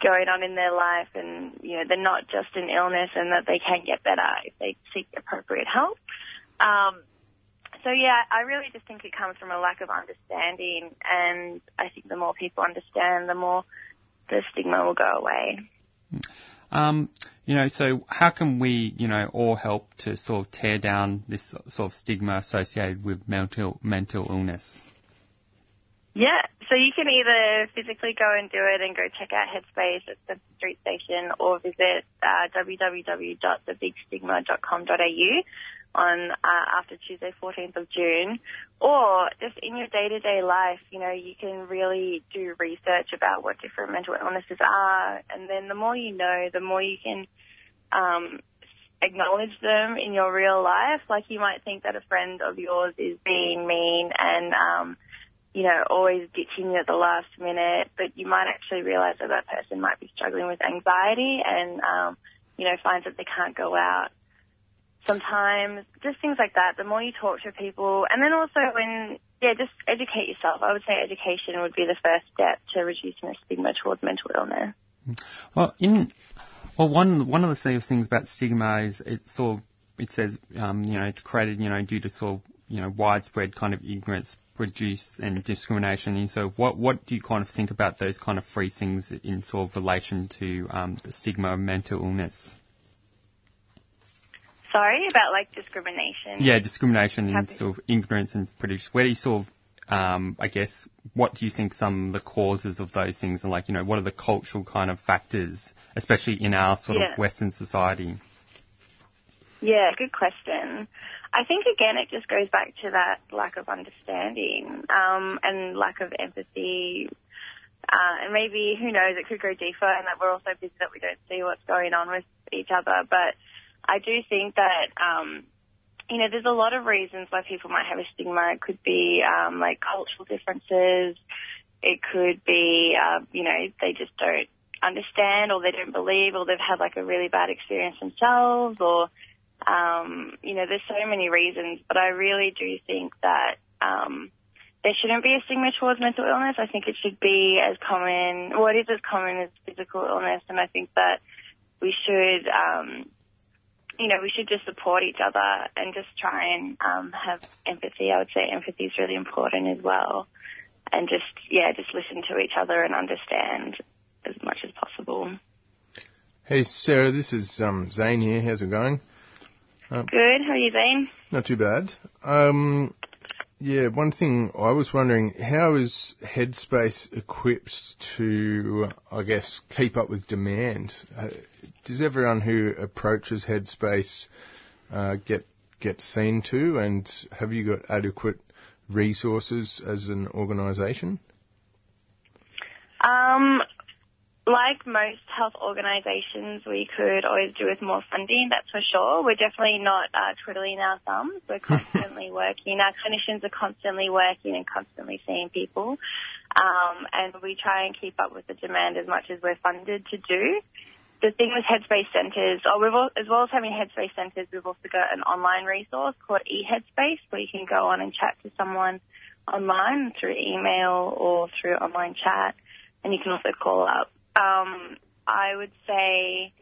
[SPEAKER 6] going on in their life and, you know, they're not just an illness and that they can get better if they seek appropriate help. Um, so yeah, I really just think it comes from a lack of understanding and I think the more people understand, the more the stigma will go away.
[SPEAKER 4] Um, you know, so how can we, you know, all help to sort of tear down this sort of stigma associated with mental mental illness?
[SPEAKER 6] Yeah, so you can either physically go and do it and go check out Headspace at the Street Station or visit uh, www.thebigstigma.com.au on uh, after Tuesday, 14th of June, or just in your day-to-day life, you know, you can really do research about what different mental illnesses are, and then the more you know, the more you can um, acknowledge them in your real life. Like you might think that a friend of yours is being mean and um, you know, always ditching you at the last minute, but you might actually realize that that person might be struggling with anxiety and, um, you know, finds that they can't go out sometimes, just things like that. The more you talk to people, and then also when, yeah, just educate yourself. I would say education would be the first step to reducing the stigma towards mental illness.
[SPEAKER 4] Well, in well, one one of the serious things about stigma is it sort of it says um, you know it's created you know due to sort of you know widespread kind of ignorance, prejudice, and discrimination. And so, what what do you kind of think about those kind of three things in sort of relation to um, the stigma of mental illness?
[SPEAKER 6] Sorry, about like discrimination.
[SPEAKER 4] Yeah, discrimination and sort of ignorance and prejudice. Where do you sort of, um, I guess, what do you think some of the causes of those things are like? You know, what are the cultural kind of factors, especially in our sort
[SPEAKER 6] Yeah.
[SPEAKER 4] of Western society?
[SPEAKER 6] Yeah, good question. I think again it just goes back to that lack of understanding um, and lack of empathy. Uh, and maybe, who knows, it could go deeper and that we're also busy that we don't see what's going on with each other. But I do think that, um, you know, there's a lot of reasons why people might have a stigma. It could be um, like cultural differences. It could be, uh, you know, they just don't understand or they don't believe or they've had like a really bad experience themselves or um, you know, there's so many reasons, but I really do think that um, there shouldn't be a stigma towards mental illness. I think it should be as common, well, as common as physical illness, and I think that we should, um, you know, we should just support each other and just try and um, have empathy. I would say empathy is really important as well, and just yeah, just listen to each other and understand as much as possible.
[SPEAKER 3] Hey Sarah, this is um, Zane here. How's it going?
[SPEAKER 6] Good. How are you, Zane?
[SPEAKER 3] Not too bad. Um, yeah, one thing I was wondering, how is Headspace equipped to, I guess, keep up with demand? Uh, does everyone who approaches Headspace uh, get get seen to, and have you got adequate resources as an organisation?
[SPEAKER 6] Um, like most health organisations, we could always do with more funding, that's for sure. We're definitely not uh, twiddling our thumbs. We're constantly working. Our clinicians are constantly working and constantly seeing people. Um, and we try and keep up with the demand as much as we're funded to do. The thing with Headspace centres, oh, we've al- as well as having Headspace centres, we've also got an online resource called eHeadspace where you can go on and chat to someone online through email or through online chat, and you can also call up. Um, I would say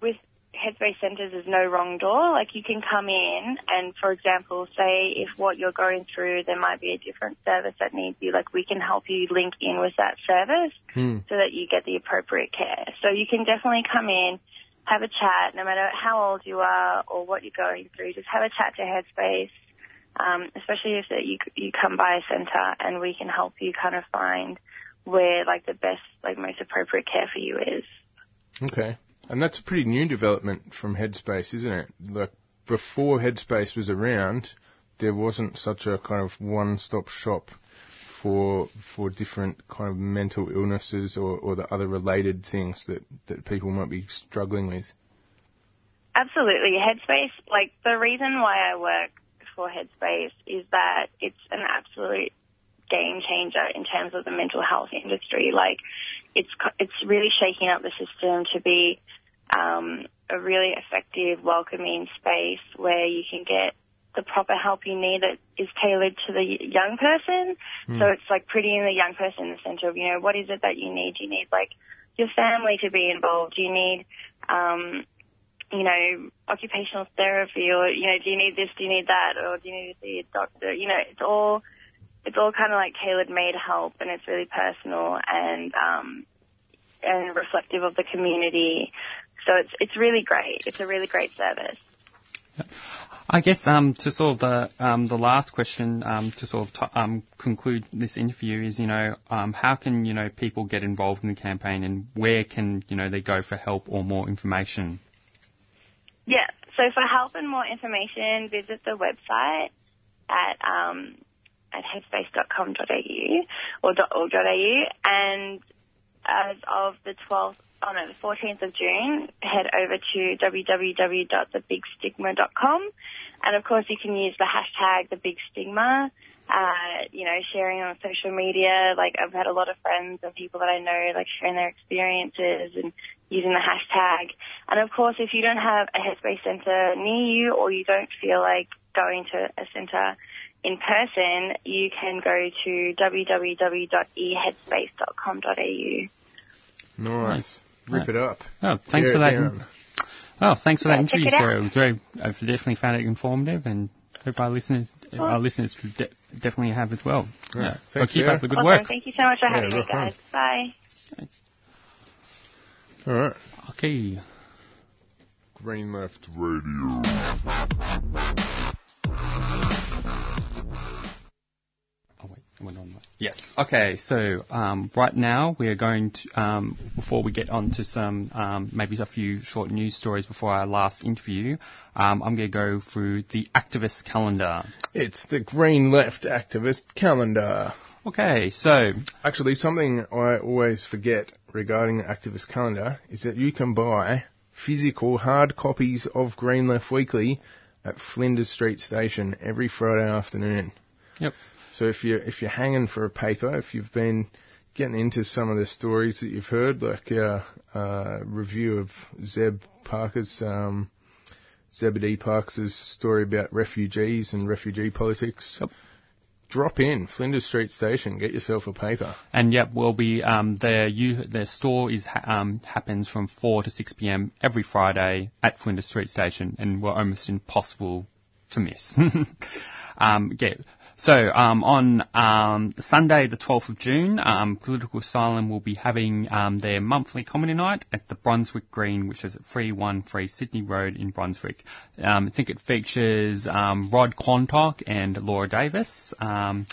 [SPEAKER 6] with Headspace centres, there's no wrong door. Like you can come in and, for example, say if what you're going through, there might be a different service that needs you. Like we can help you link in with that service so that you get the appropriate care. So you can definitely come in, have a chat, no matter how old you are or what you're going through. Just have a chat to Headspace, um, especially if that you you come by a centre and we can help you kind of find where like the best, like most appropriate care for you is.
[SPEAKER 3] Okay. And that's a pretty new development from Headspace, isn't it? Like before Headspace was around, there wasn't such a kind of one-stop shop for for different kind of mental illnesses or, or the other related things that, that people might be struggling with.
[SPEAKER 6] Absolutely. Headspace, like the reason why I work for Headspace is that it's an absolute game changer in terms of the mental health industry. Like it's, it's really shaking up the system to be, um, a really effective, welcoming space where you can get the proper help you need that is tailored to the young person. So it's like putting the young person in the center of, you know, what is it that you need? You need like your family to be involved. You need, um, you know, occupational therapy, or you know, do you need this? Do you need that? Or do you need to see a doctor? You know, it's all it's all kind of like tailored-made help, and it's really personal and um, and reflective of the community. So it's it's really great. It's a really great service.
[SPEAKER 4] I guess um, to sort of the um, the last question um, to sort of t- um, conclude this interview is you know um, how can you know people get involved in the campaign and where can you know they go for help or more information?
[SPEAKER 6] Yeah. So for help and more information, visit the website at um, at headspace.com.au or .org.au and as of the 12th, oh no, the 14th of June, head over to www.thebigstigma.com and of course you can use the hashtag the big stigma, uh, you know, sharing on social media. Like I've had a lot of friends and people that I know like sharing their experiences and using the hashtag. And of course if you don't have a Headspace Centre near you or you don't feel like going to a centre in person, you can go to www.eheadspace.com.au.
[SPEAKER 3] Nice. Rip it up.
[SPEAKER 4] Oh, thanks
[SPEAKER 3] Tear
[SPEAKER 4] for that.
[SPEAKER 3] down.
[SPEAKER 4] Oh, thanks for that
[SPEAKER 6] Yeah, check
[SPEAKER 4] interview,
[SPEAKER 6] it.
[SPEAKER 4] Sarah. It was very. I've definitely found it informative, and hope our listeners, our listeners, de- definitely have as well.
[SPEAKER 3] Right.
[SPEAKER 4] Yeah.
[SPEAKER 3] Thanks,
[SPEAKER 4] Well, keep
[SPEAKER 3] Sarah.
[SPEAKER 4] up the good
[SPEAKER 6] Awesome.
[SPEAKER 4] work.
[SPEAKER 6] Thank you so much for
[SPEAKER 3] Yeah,
[SPEAKER 6] having me,
[SPEAKER 3] rock on.
[SPEAKER 6] guys. Bye.
[SPEAKER 3] All right.
[SPEAKER 4] Okay.
[SPEAKER 3] Green left.
[SPEAKER 4] Oh Yes. Okay. So um, right now we are going to, um, before we get on to some um, maybe a few short news stories before our last interview, um, I'm going to go through the activist calendar.
[SPEAKER 3] It's the Green Left Activist Calendar.
[SPEAKER 4] Okay. So
[SPEAKER 3] Actually, something I always forget regarding the activist calendar is that you can buy physical hard copies of Green Left Weekly at Flinders Street Station every Friday afternoon.
[SPEAKER 4] Yep.
[SPEAKER 3] So if you if you're hanging for a paper, if you've been getting into some of the stories that you've heard, like our uh, review of Zeb Parker's um, Zebedee Parkes' story about refugees and refugee politics.
[SPEAKER 4] Yep.
[SPEAKER 3] Drop in Flinders Street Station, get yourself a paper.
[SPEAKER 4] And yep, we'll be um, their you their store is ha- um, happens from four to six p.m. every Friday at Flinders Street Station, and we're almost impossible to miss. um, yeah. So um, on um, Sunday, the 12th of June, um, Political Asylum will be having um, their monthly comedy night at the Brunswick Green, which is at 313 Sydney Road in Brunswick. Um, I think it features um, Rod Quantock and Laura Davis. Um,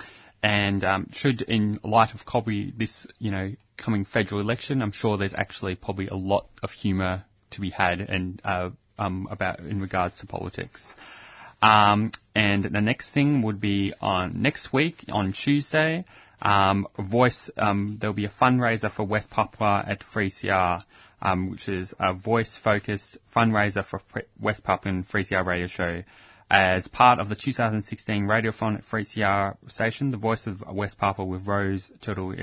[SPEAKER 4] and um, should, in light of probably this, you know, coming federal election, I'm sure there's actually probably a lot of humour to be had and uh, um, about in regards to politics. Um, and the next thing would be on next week on Tuesday. Um, voice. Um, there'll be a fundraiser for West Papua at 3CR, um, which is a voice-focused fundraiser for West Papuan 3CR radio show. As part of the 2016 Radiothon at 3CR station, the Voice of West Papua with Rose Turtle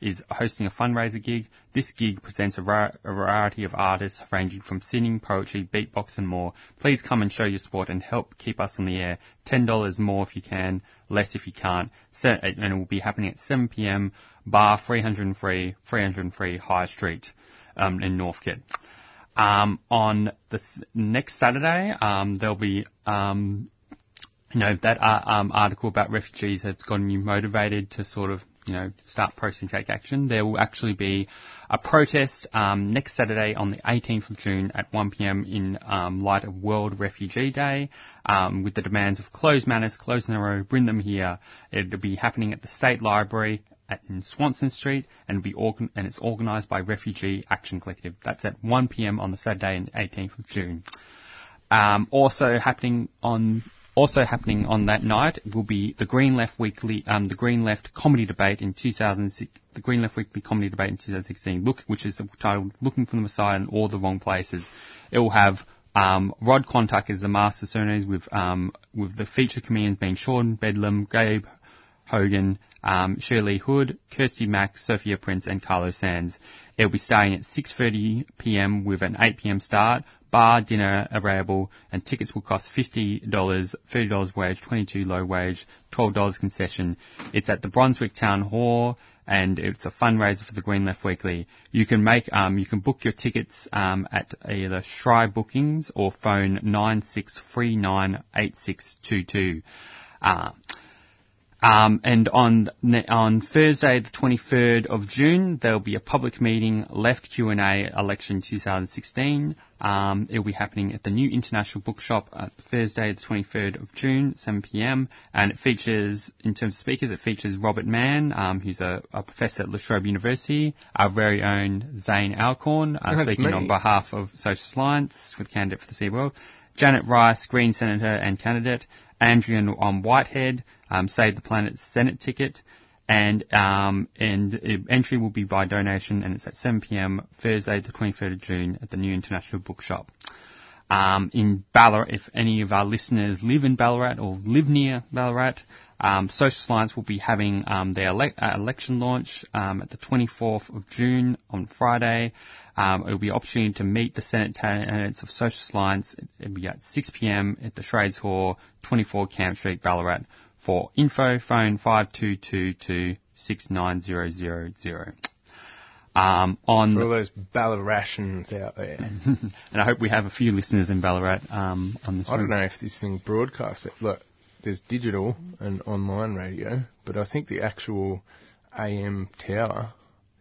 [SPEAKER 4] is hosting a fundraiser gig. This gig presents a, ra- a variety of artists ranging from singing, poetry, beatbox and more. Please come and show your support and help keep us on the air. $10 more if you can, less if you can't. And it will be happening at 7pm, bar 303, 303 High Street um, in Northcote. Um, on the next Saturday, um, there'll be, um, you know, that uh, um, article about refugees has gotten you motivated to sort of, you know, start protesting, take action. There will actually be a protest um, next Saturday on the 18th of June at 1pm in um, light of World Refugee Day um, with the demands of close Manus, close Nauru, bring them here. It'll be happening at the State Library in Swanston Street and be organ- and it's organised by Refugee Action Collective. That's at 1 p.m. on the Saturday, and 18th of June. Um, also happening on also happening on that night will be the Green Left Weekly, um, the Green Left Comedy Debate in 2006, the Green Left Weekly Comedy Debate in 2016. Look, which is titled "Looking for the Messiah in All the Wrong Places." It will have um, Rod Quantock as the master ceremonies with um, with the featured comedians being Sean Bedlam, Gabe Hogan, um, Shirley Hood, Kirsty Mack, Sophia Prince, and Carlos Sands. It'll be starting at 6:30 p.m. with an 8 p.m. start. bar dinner available, and tickets will cost $50, $30 wage, 22 low wage, $12 concession. It's at the Brunswick Town Hall, and it's a fundraiser for the Green Left Weekly. You can make, um, you can book your tickets um, at either Shry Bookings or phone 96398622. Uh, um, and on on Thursday, the 23rd of June, there will be a public meeting, Left Q&A Election 2016. Um, it will be happening at the New International Bookshop at Thursday, the 23rd of June, 7 p.m. And it features, in terms of speakers, it features Robert Mann, um, who's a, a, professor at La Trobe University, our very own Zane Alcorn, uh, speaking
[SPEAKER 3] me.
[SPEAKER 4] on behalf of Socialist Alliance with candidate for the Sea World. Janet Rice, Green Senator and candidate, Andrea um, Whitehead, um, Save the Planet Senate ticket, and um, and entry will be by donation, and it's at 7 p.m. Thursday, the 23rd of June, at the New International Bookshop. Um, in Ballarat, if any of our listeners live in Ballarat or live near Ballarat, um, Social Alliance will be having um, their uh, election launch um, at the 24th of June on Friday. Um, it will be an opportunity to meet the Senate candidates of Social Alliance. It will be at 6 p.m. at the Trades Hall, 24 Camp Street, Ballarat. For info, phone 5222 69000. Um, on
[SPEAKER 3] For all those Ballaratians out there.
[SPEAKER 4] and I hope we have a few listeners in Ballarat um, on this.
[SPEAKER 3] I don't know if this thing broadcasts it. Look, there's digital and online radio, but I think the actual AM tower,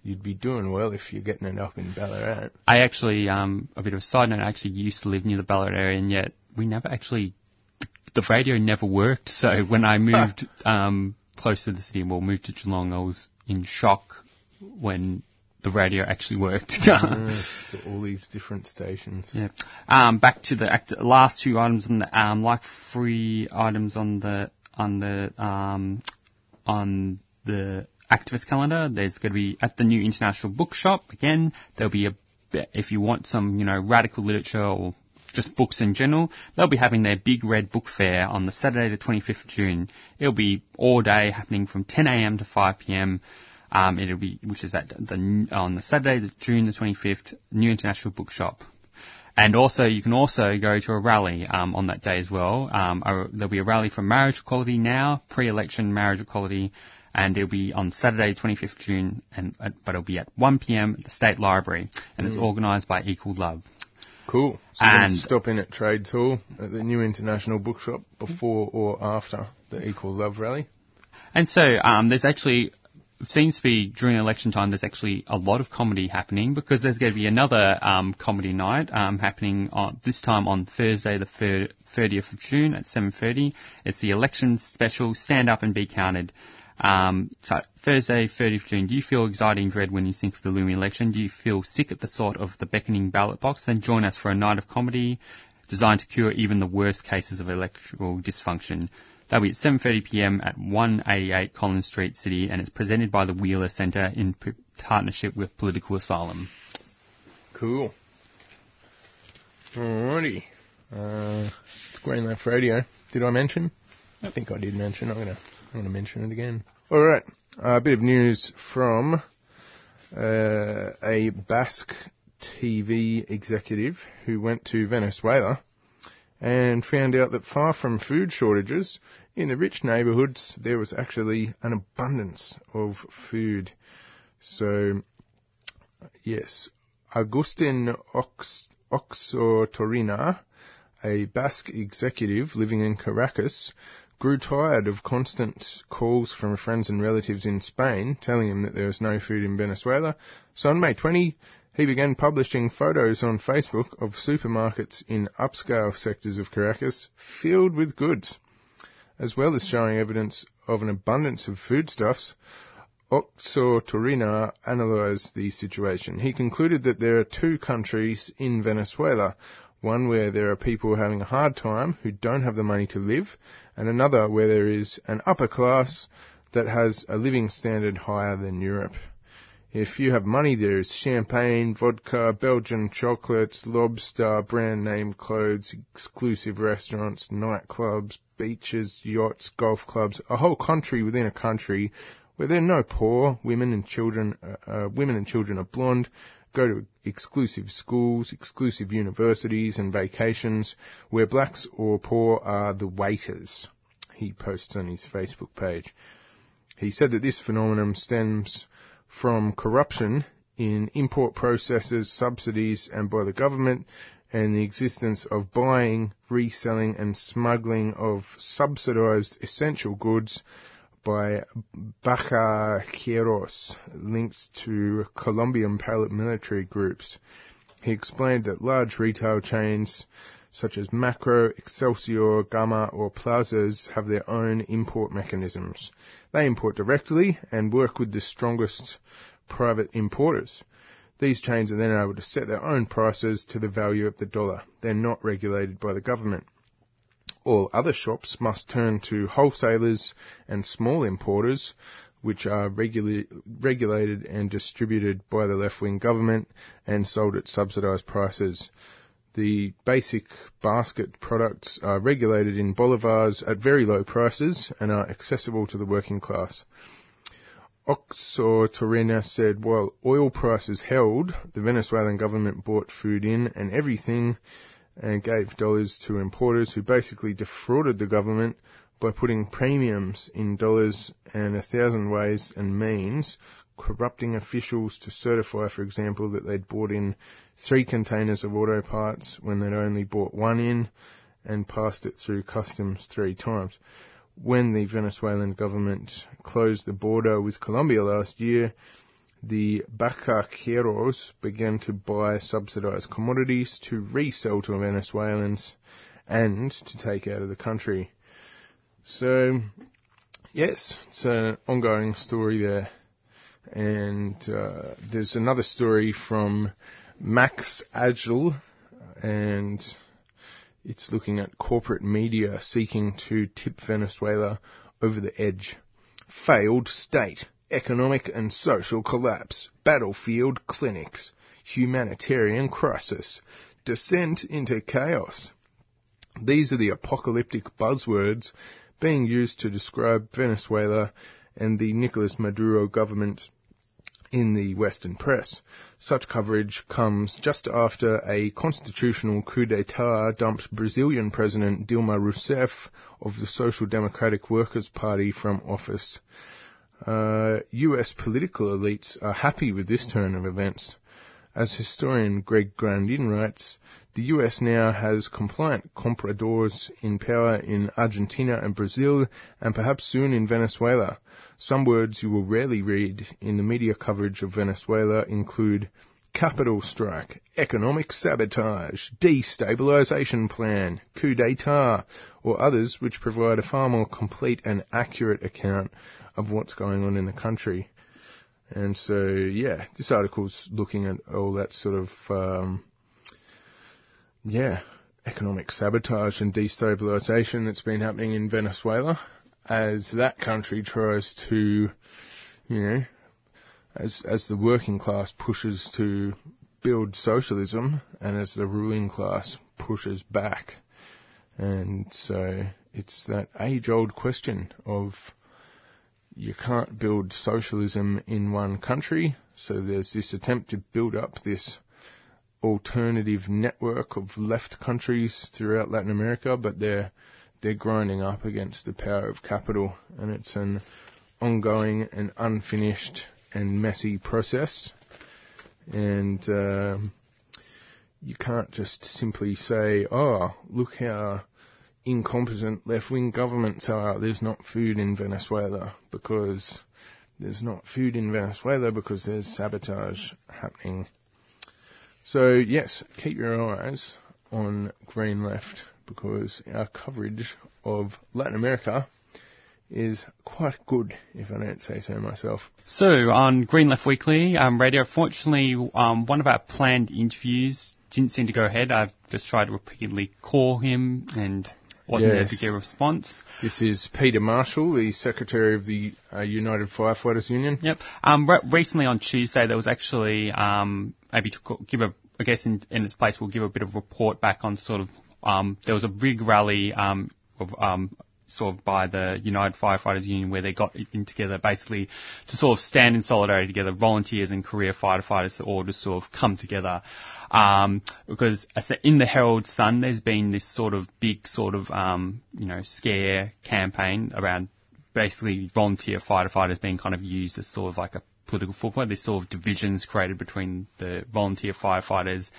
[SPEAKER 3] you'd be doing well if you're getting it up in Ballarat.
[SPEAKER 4] I actually, um, a bit of a side note, I actually used to live near the Ballarat area, and yet we never actually, the radio never worked. So when I moved um, closer to the city, and well, moved to Geelong, I was in shock when the radio actually worked.
[SPEAKER 3] so all these different stations.
[SPEAKER 4] Yeah. Um, back to the act- last two items on the um, like three items on the on the um, on the activist calendar. There's going to be at the new international bookshop again. There'll be a if you want some you know radical literature or just books in general, they'll be having their big red book fair on the Saturday the 25th of June. It'll be all day happening from 10 a.m. to 5 p.m. Um, it'll be, which is at the, on the Saturday, the June the 25th, New International Bookshop. And also, you can also go to a rally um, on that day as well. Um, a, there'll be a rally for marriage equality now, pre-election marriage equality, and it'll be on Saturday, 25th June, and uh, but it'll be at 1 p.m. at the State Library, and it's organised by Equal Love.
[SPEAKER 3] Cool. So and stop in at Trades Hall at the New International Bookshop before or after the Equal Love Rally.
[SPEAKER 4] And so um, there's actually seems to be during election time. There's actually a lot of comedy happening because there's going to be another um, comedy night um, happening on this time on Thursday, the thir- 30th of June at 7:30. It's the election special. Stand up and be counted. Um, so Thursday, 30th of June. Do you feel anxiety and dread when you think of the looming election? Do you feel sick at the thought of the beckoning ballot box? Then join us for a night of comedy designed to cure even the worst cases of electoral dysfunction. That'll be at 7.30pm at 188 Collins Street, City, and it's presented by the Wheeler Centre in p- partnership with Political Asylum.
[SPEAKER 3] Cool. Alrighty. Uh, it's Green Left Radio. Did I mention? I think I did mention. I'm gonna, I'm gonna mention it again. Alright. a bit of news from uh, a Basque TV executive who went to Venezuela and found out that far from food shortages, in the rich neighbourhoods there was actually an abundance of food. So, yes, Agustin Ox, Otxotorena, a Basque executive living in Caracas, grew tired of constant calls from friends and relatives in Spain telling him that there was no food in Venezuela. So on May 20, he began publishing photos on Facebook of supermarkets in upscale sectors of Caracas filled with goods, as well as showing evidence of an abundance of foodstuffs. Otxotorena analysed the situation. He concluded that there are two countries in Venezuela, one where there are people having a hard time who don't have the money to live, and another where there is an upper class that has a living standard higher than Europe. If you have money, there is champagne, vodka, Belgian chocolates, lobster, brand name clothes, exclusive restaurants, nightclubs, beaches, yachts, golf clubs, a whole country within a country where there are no poor, women and children, uh, uh, women and children are blonde, go to exclusive schools, exclusive universities and vacations, where blacks or poor are the waiters. He posts on his Facebook page. He said that this phenomenon stems from corruption in import processes, subsidies, and by the government, and the existence of buying, reselling, and smuggling of subsidized essential goods by bachaqueros, linked to Colombian paramilitary groups. He explained that large retail chains such as Makro, Excelsior, Gamma, or Plazas have their own import mechanisms. They import directly and work with the strongest private importers. These chains are then able to set their own prices to the value of the dollar. They're not regulated by the government. All other shops must turn to wholesalers and small importers, which are regula- regulated and distributed by the left-wing government and sold at subsidised prices. The basic basket products are regulated in bolivars at very low prices and are accessible to the working class. Otxotorena said while oil prices held, the Venezuelan government bought food in and everything and gave dollars to importers who basically defrauded the government by putting premiums in dollars and a thousand ways and means, corrupting officials to certify, for example, that they'd bought in three containers of auto parts when they'd only bought one in and passed it through customs three times. When the Venezuelan government closed the border with Colombia last year, the bachaqueros began to buy subsidized commodities to resell to Venezuelans and to take out of the country. So, yes, it's an ongoing story there. And uh, there's another story from Max Agile, and it's looking at corporate media seeking to tip Venezuela over the edge. Failed state economic and social collapse, battlefield clinics, humanitarian crisis, descent into chaos. These are the apocalyptic buzzwords being used to describe Venezuela and the Nicolas Maduro government in the Western press. Such coverage comes just after a constitutional coup d'etat dumped Brazilian President Dilma Rousseff of the Social Democratic Workers' Party from office. Uh, US political elites are happy with this turn of events. As historian Greg Grandin writes, the US now has compliant compradors in power in Argentina and Brazil, and perhaps soon in Venezuela. Some words you will rarely read in the media coverage of Venezuela include capital strike, economic sabotage, destabilization plan, coup d'etat, or others which provide a far more complete and accurate account of what's going on in the country. And so, yeah, this article's looking at all that sort of, um, yeah, economic sabotage and destabilization that's been happening in Venezuela as that country tries to, you know, as as the working class pushes to build socialism and as the ruling class pushes back. And so it's that age old question of you can't build socialism in one country, so there's this attempt to build up this alternative network of left countries throughout Latin America, but they're they're grinding up against the power of capital, and it's an ongoing and unfinished and messy process. And uh, you can't just simply say, "Oh, look how incompetent left-wing governments are. There's not food in Venezuela because there's not food in Venezuela because there's sabotage happening. So yes, keep your eyes on Green Left because our coverage of Latin America is quite good, if I don't say so myself.
[SPEAKER 4] So on Green Left Weekly um, radio, fortunately, um, one of our planned interviews didn't seem to go ahead. I've just tried to repeatedly call him and wasn't yes. there to get a response.
[SPEAKER 3] This is Peter Marshall, the Secretary of the uh, United Firefighters Union.
[SPEAKER 4] Yep. Um, re- recently on Tuesday, there was actually um, maybe to give a, I guess in, in, its place, we'll give a bit of report back on sort of um, there was a big rally um, of um, sort of by the United Firefighters Union where they got in together basically to sort of stand in solidarity together, volunteers and career firefighters all just sort of come together. Um, because in the Herald Sun, there's been this sort of big sort of, um, you know, scare campaign around basically volunteer firefighters being kind of used as sort of like a political football. There's sort of divisions created between the volunteer firefighters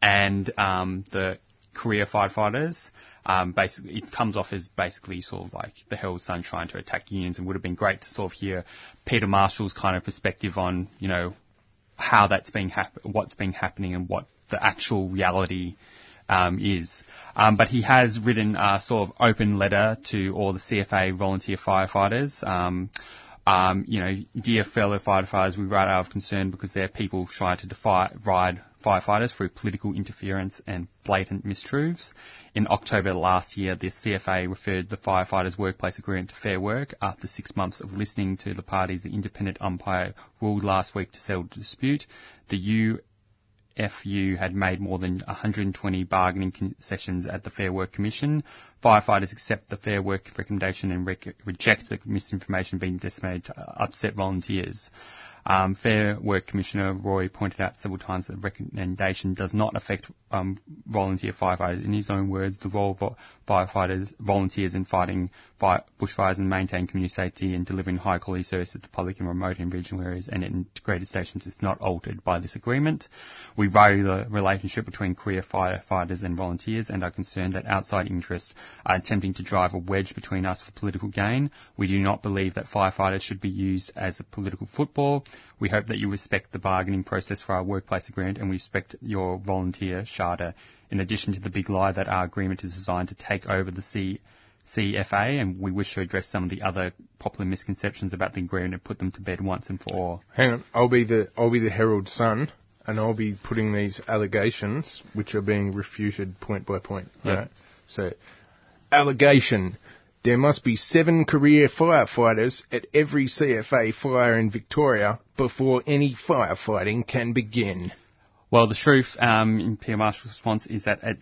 [SPEAKER 4] and um, the career firefighters. Um, basically, it comes off as basically sort of like the Herald Sun trying to attack unions, and would have been great to sort of hear Peter Marshall's kind of perspective on you know how that's been hap- what's been happening and what the actual reality um, is. Um, but he has written a sort of open letter to all the CFA volunteer firefighters. Um, um, you know, dear fellow firefighters, we write out of concern because there are people trying to defy, ride firefighters through political interference and blatant mistruths. In October last year, the CFA referred the firefighters' workplace agreement to Fair Work after six months of listening to the parties. The independent umpire ruled last week to settle the dispute. The UFU had made more than 120 bargaining concessions at the Fair Work Commission. Firefighters accept the Fair Work recommendation and rec- reject the misinformation being disseminated to upset volunteers. Um, Fair Work Commissioner Roy pointed out several times that the recommendation does not affect um, volunteer firefighters. In his own words, the role of firefighters, volunteers in fighting fire, bushfires and maintaining community safety and delivering high quality service to the public in remote and regional areas and integrated stations is not altered by this agreement. We value the relationship between career firefighters and volunteers and are concerned that outside interests are attempting to drive a wedge between us for political gain. We do not believe that firefighters should be used as a political football. We hope that you respect the bargaining process for our workplace agreement and we respect your volunteer charter. In addition to the big lie that our agreement is designed to take over the C- CFA, and we wish to address some of the other popular misconceptions about the agreement and put them to bed once and for all.
[SPEAKER 3] Hang on, I'll be the I'll be the Herald Sun, and I'll be putting these allegations, which are being refuted point by point.
[SPEAKER 4] Yep.
[SPEAKER 3] Right? So, allegation: there must be seven career firefighters at every CFA fire in Victoria before any firefighting can begin.
[SPEAKER 4] Well, the truth um, in Peter Marshall's response is that at,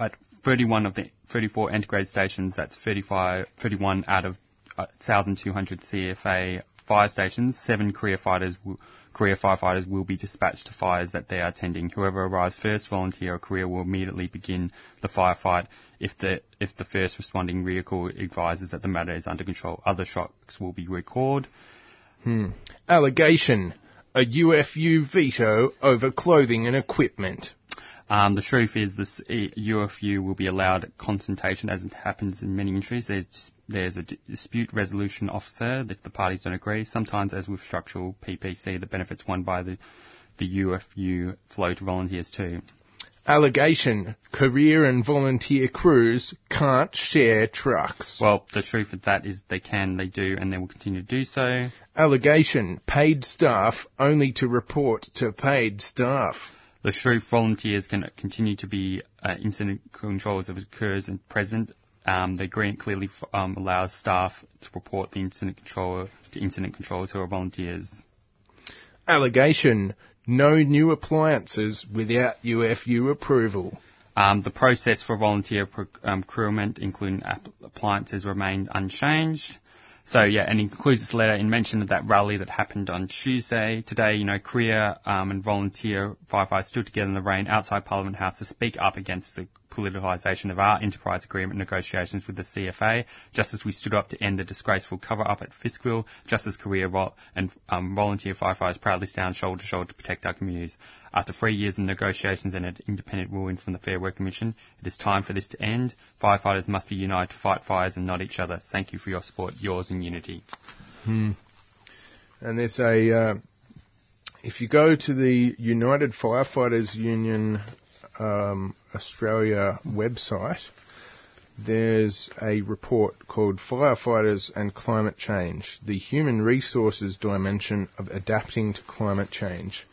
[SPEAKER 4] at 31 of the 34 integrated stations, that's 35, 31 out of uh, 1,200 CFA fire stations, seven career fighters will, career firefighters will be dispatched to fires that they are attending. Whoever arrives first, volunteer or career, will immediately begin the firefight if the if the first responding vehicle advises that the matter is under control. Other shocks will be recalled.
[SPEAKER 3] Hmm. Allegation: a UFU veto over clothing and equipment.
[SPEAKER 4] Um, the truth is this UFU will be allowed consultation as it happens in many industries. There's, there's a dispute resolution officer if the parties don't agree. Sometimes, as with structural PPC, the benefits won by the, the UFU flow to volunteers too.
[SPEAKER 3] Allegation, career and volunteer crews can't share trucks.
[SPEAKER 4] Well, the truth of that is they can, they do, and they will continue to do so.
[SPEAKER 3] Allegation, paid staff only to report to paid staff.
[SPEAKER 4] The Shrew volunteers can continue to be uh, incident controllers if it occurs and present. Um, the agreement clearly um, allows staff to report the incident controller to incident controllers who are volunteers.
[SPEAKER 3] Allegation: No new appliances without UFU approval.
[SPEAKER 4] Um, the process for volunteer um, procurement, including appliances, remained unchanged. So yeah, and he concludes this letter in mention of that rally that happened on Tuesday. Today, you know, career um, and volunteer firefighters stood together in the rain outside Parliament House to speak up against the politicalisation of our enterprise agreement negotiations with the CFA, just as we stood up to end the disgraceful cover-up at Fiskville, just as career and um, volunteer firefighters proudly stand shoulder to shoulder to protect our communities. After three years of negotiations and an independent ruling from the Fair Work Commission, it is time for this to end. Firefighters must be united to fight fires and not each other. Thank you for your support. Yours in unity.
[SPEAKER 3] Hmm. And there's a, uh, if you go to the United Firefighters Union um, Australia website, there's a report called Firefighters and Climate Change, the human resources dimension of adapting to climate change.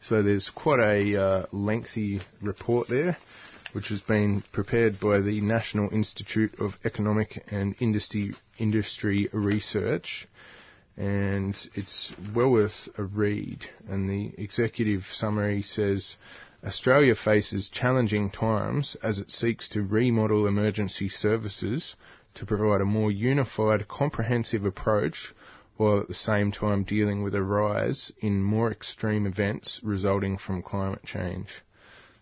[SPEAKER 3] So there's quite a uh, lengthy report there, which has been prepared by the National Institute of Economic and Industry, Industry Research. And it's well worth a read. And the executive summary says Australia faces challenging times as it seeks to remodel emergency services to provide a more unified, comprehensive approach while at the same time dealing with a rise in more extreme events resulting from climate change.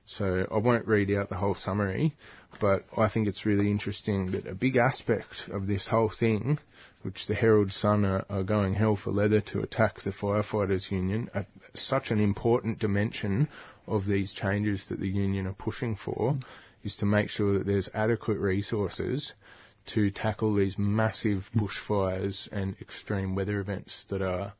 [SPEAKER 3] So I won't read out the whole summary, but I think it's really interesting that a big aspect of this whole thing, which the Herald Sun are, are going hell for leather to attack the firefighters union, at such an important dimension of these changes that the union are pushing for, mm. is to make sure that there's adequate resources to tackle these massive bushfires and extreme weather events that are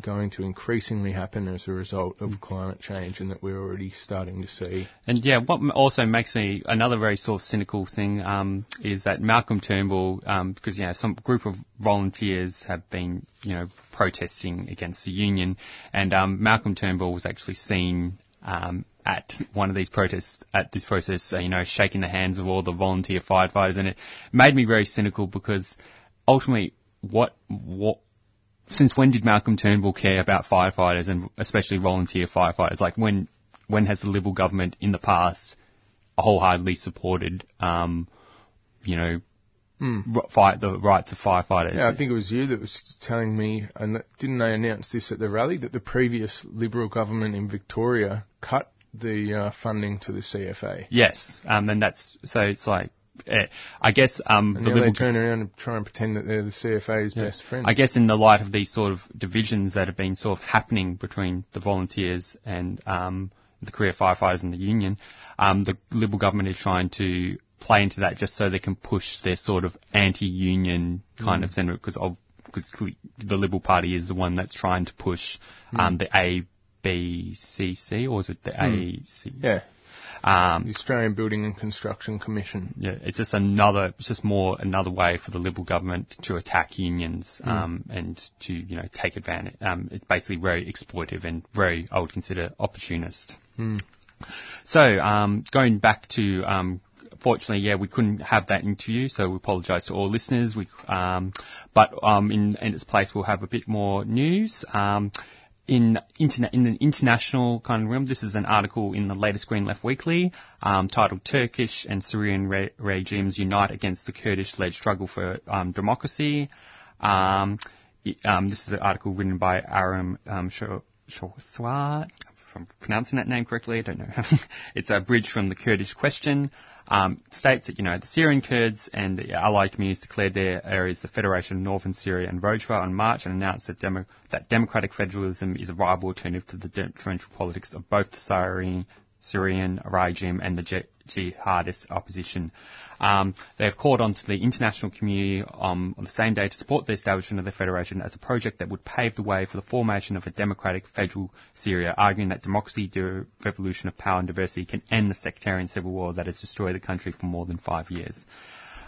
[SPEAKER 3] going to increasingly happen as a result of climate change and that we're already starting to see.
[SPEAKER 4] And yeah, what also makes me another very sort of cynical thing um, is that Malcolm Turnbull, um, because you know some group of volunteers have been you know protesting against the union, and um, Malcolm Turnbull was actually seen. Um, at one of these protests, at this protest, uh, you know, shaking the hands of all the volunteer firefighters, and it made me very cynical because ultimately, what what since when did Malcolm Turnbull care about firefighters and especially volunteer firefighters? Like when when has the Liberal government in the past wholeheartedly supported, um, you know, r- fight the rights of firefighters?
[SPEAKER 3] Yeah, I think it was you that was telling me, and didn't they announce this at the rally, that the previous Liberal government in Victoria cut the uh, funding to the CFA?
[SPEAKER 4] Yes, um, and that's so it's like. Eh, I guess um, the
[SPEAKER 3] now they
[SPEAKER 4] Liberal
[SPEAKER 3] turn around and try and pretend that they're the CFA's best friend.
[SPEAKER 4] I guess in the light of these sort of divisions that have been sort of happening between the volunteers and um, the career firefighters and the union, um, the Liberal government is trying to play into that just so they can push their sort of anti-union kind of sentiment because of because the Liberal Party is the one that's trying to push um, the ABCC or is it the AC?
[SPEAKER 3] yeah,
[SPEAKER 4] Um,
[SPEAKER 3] the Australian Building and Construction Commission.
[SPEAKER 4] yeah, it's just another, it's just more another way for the Liberal government to attack unions um, and to you know take advantage. Um, it's basically very exploitive and very, I would consider, opportunist. So um, going back to. Um, Fortunately, yeah, we couldn't have that interview, so we apologise to all listeners. We, um, but um, in, in its place, we'll have a bit more news. Um, in, interna- in an international kind of realm, this is an article in the latest Green Left Weekly um, titled Turkish and Syrian re- Regimes Unite Against the Kurdish-Led Struggle for um, Democracy. Um, um, this is an article written by Aram um, Shor- Shorswat. If I'm pronouncing that name correctly, I don't know. it's a bridge from the Kurdish question. Um, states that, you know, the Syrian Kurds and the allied communities declared their areas the Federation of Northern Syria and Rojava on March and announced that, demo- that democratic federalism is a viable alternative to the differential politics of both the Syrian, Syrian regime and the ji- jihadist opposition. Um, they have called on to the international community um, on the same day to support the establishment of the federation as a project that would pave the way for the formation of a democratic federal Syria, arguing that democracy, the revolution of power and diversity can end the sectarian civil war that has destroyed the country for more than five years.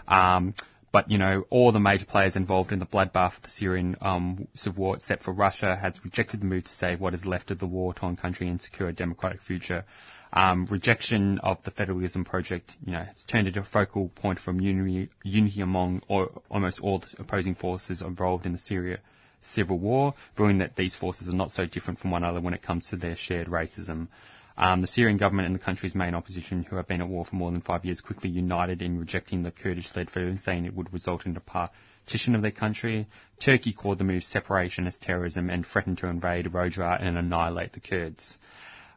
[SPEAKER 4] Um, but you know, all the major players involved in the bloodbath of the Syrian um, civil war, except for Russia, has rejected the move to save what is left of the war-torn country and secure a democratic future. Um, rejection of the federalism project, you know, has turned into a focal point from unity, unity among almost all the opposing forces involved in the Syria civil war, proving that these forces are not so different from one another when it comes to their shared racism. Um, the Syrian government and the country's main opposition, who have been at war for more than five years, quickly united in rejecting the Kurdish-led federalism, saying it would result in a partition of their country. Turkey called the move separation as terrorism and threatened to invade Rojava and annihilate the Kurds.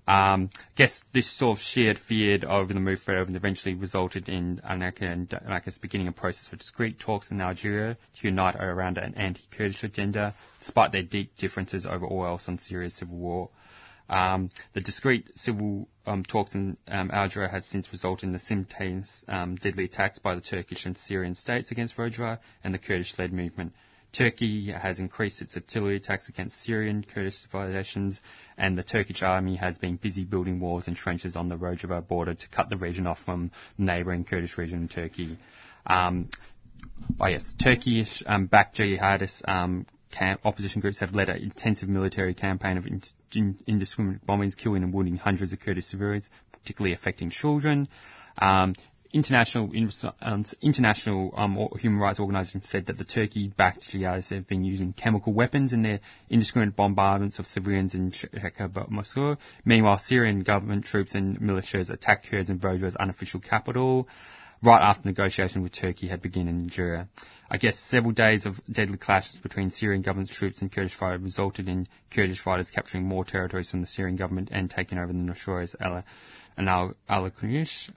[SPEAKER 4] Um, guess this sort of shared fear over the move forward eventually resulted in Ankara and Damascus beginning a process for discreet talks in Algeria to unite around an anti-Kurdish agenda, despite their deep differences over all else on Syria's civil war. Um, the discreet civil um, talks in um, Algeria has since resulted in the simultaneous um, deadly attacks by the Turkish and Syrian states against Rojava and the Kurdish-led movement. Turkey has increased its artillery attacks against Syrian Kurdish civilizations, and the Turkish army has been busy building walls and trenches on the Rojava border to cut the region off from the neighbouring Kurdish region in Turkey. Um, oh yes, Turkish um, jihadist um, camp, opposition groups have led an intensive military campaign of in, in, indiscriminate bombings, killing and wounding hundreds of Kurdish civilians, particularly affecting children. Um, international international um, human rights organisations said that the Turkey-backed jihadists have been using chemical weapons in their indiscriminate bombardments of civilians in Sheikh Maqsoud. Meanwhile, Syrian government troops and militias attacked Kurds in Rojava's unofficial capital. right after negotiation with Turkey had begun in Algeria. I guess several days of deadly clashes between Syrian government troops and Kurdish fighters resulted in Kurdish fighters capturing more territories from the Syrian government and taking over the Noshoras and Al Kunush.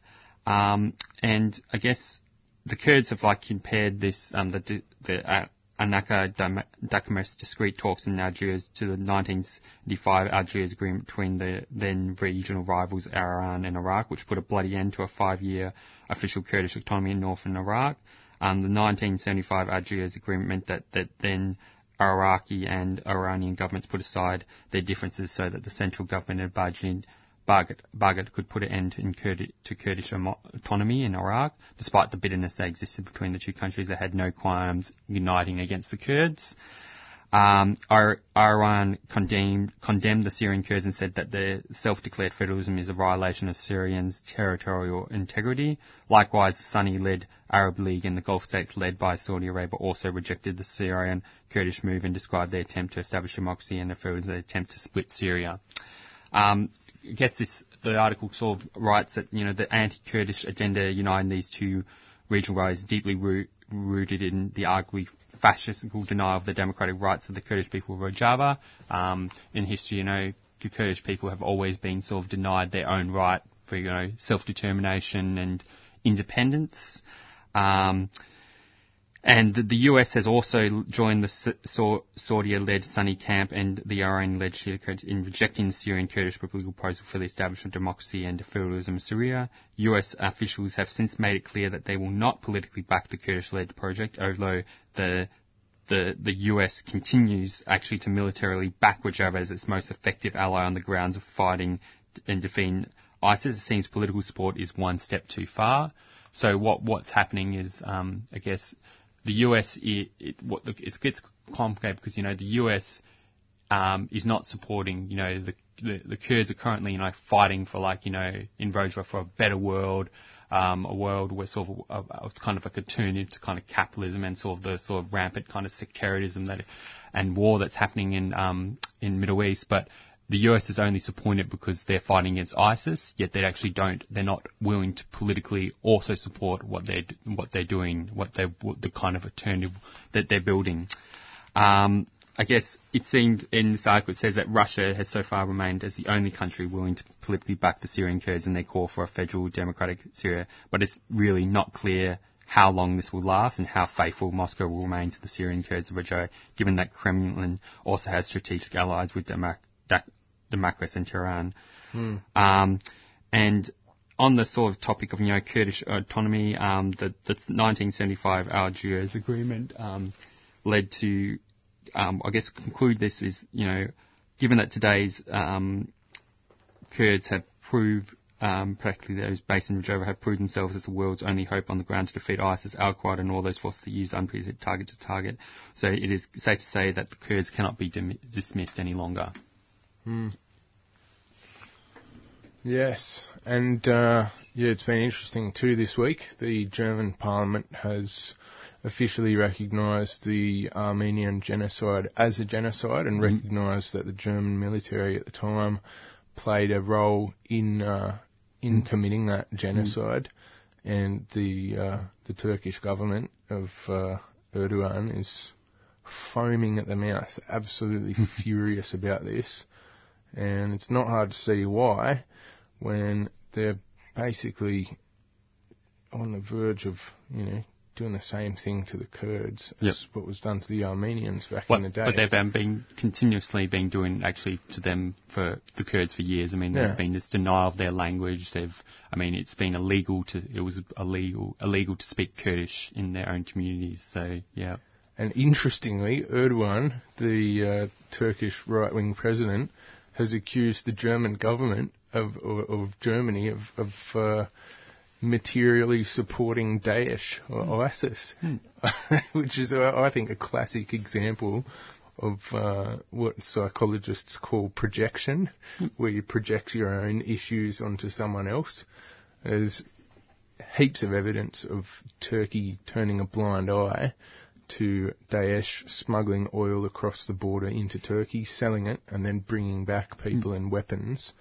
[SPEAKER 4] Um, and I guess the Kurds have like compared this, um, the, the uh, Ankara Damascus discrete talks in Algiers to the 1975 Algiers agreement between the then regional rivals Iran and Iraq, which put a bloody end to a five-year official Kurdish autonomy in northern Iraq. Um, the 1975 Algiers agreement meant that, that then Iraqi and Iranian governments put aside their differences so that the central government had Baghdad could put an end Kurdi, to Kurdish autonomy in Iraq, despite the bitterness that existed between the two countries. They had no qualms uniting against the Kurds. Um, Iran condemned, condemned the Syrian Kurds and said that their self-declared federalism is a violation of Syrians' territorial integrity. Likewise, the Sunni-led Arab League and the Gulf states led by Saudi Arabia also rejected the Syrian Kurdish move and described their attempt to establish democracy and to their attempt to split Syria. Um, I guess this the article sort of writes that you know the anti-Kurdish agenda uniting these two regional rivals deeply root, rooted in the arguably fascistical denial of the democratic rights of the Kurdish people of Rojava. Um, in history, you know, the Kurdish people have always been sort of denied their own right for you know self-determination and independence. Um, and the, US has also joined the Saudi-led Sunni camp and the Iran-led Shia Kurds in rejecting the Syrian Kurdish proposal for the establishment of democracy and federalism in Syria. US officials have since made it clear that they will not politically back the Kurdish-led project, although the the, the US continues actually to militarily back Rojava as its most effective ally on the grounds of fighting and defeating ISIS. It seems political support is one step too far. So what what's happening is, um, I guess, the US, it, it, what the, it gets complicated because, you know, the US um, is not supporting, you know, the, the, the Kurds are currently, you know, fighting for like, you know, in Rojava for a better world, um, a world where sort of a, a, kind of like a turn into kind of capitalism and sort of the sort of rampant kind of sectarianism that and war that's happening in um, in Middle East, but the US is only supporting it because they're fighting against ISIS, yet they actually don't, they're not willing to politically also support what they're, what they're doing, what they what the kind of alternative that they're building. Um, I guess it seemed in this article it says that Russia has so far remained as the only country willing to politically back the Syrian Kurds in their call for a federal democratic Syria, but it's really not clear how long this will last and how faithful Moscow will remain to the Syrian Kurds of Rojava, given that Kremlin also has strategic allies with Damascus Damascus and Tehran. Hmm. Um, and on the sort of topic of you know Kurdish autonomy, um, the, the 1975 Algiers Agreement um, led to, um, I guess, conclude this is you know, given that today's um, Kurds have proved, um, practically those based in Rojava have proved themselves as the world's only hope on the ground to defeat ISIS, Al Qaeda, and all those forces that use unprecedented target to target. So it is safe to say that the Kurds cannot be dim- dismissed any longer.
[SPEAKER 3] Hmm. Yes, and uh, yeah, it's been interesting too this week. The German Parliament has officially recognised the Armenian genocide as a genocide and mm-hmm. recognised that the German military at the time played a role in uh, in mm-hmm. committing that genocide, mm-hmm. and the uh, the Turkish government of uh, Erdogan is foaming at the mouth, absolutely furious about this and it's not hard to see why when they're basically on the verge of, you know, doing the same thing to the Kurds
[SPEAKER 4] yep.
[SPEAKER 3] as what was done to the Armenians back
[SPEAKER 4] well,
[SPEAKER 3] in the day.
[SPEAKER 4] But they've um, been continuously been doing actually to them for the Kurds for years. I mean, yeah. there's been this denial of their language. They've, I mean, it's been illegal to, it was illegal, illegal to speak Kurdish in their own communities. So, yeah.
[SPEAKER 3] And interestingly, Erdogan, the uh, Turkish right-wing president, has accused the German government of, of, of Germany of, of uh, materially supporting Daesh or mm. ISIS, mm. which is, uh, I think, a classic example of uh, what psychologists call projection, mm. where you project your own issues onto someone else. There's heaps of evidence of Turkey turning a blind eye to Daesh smuggling oil across the border into Turkey, selling it, and then bringing back people mm. and weapons.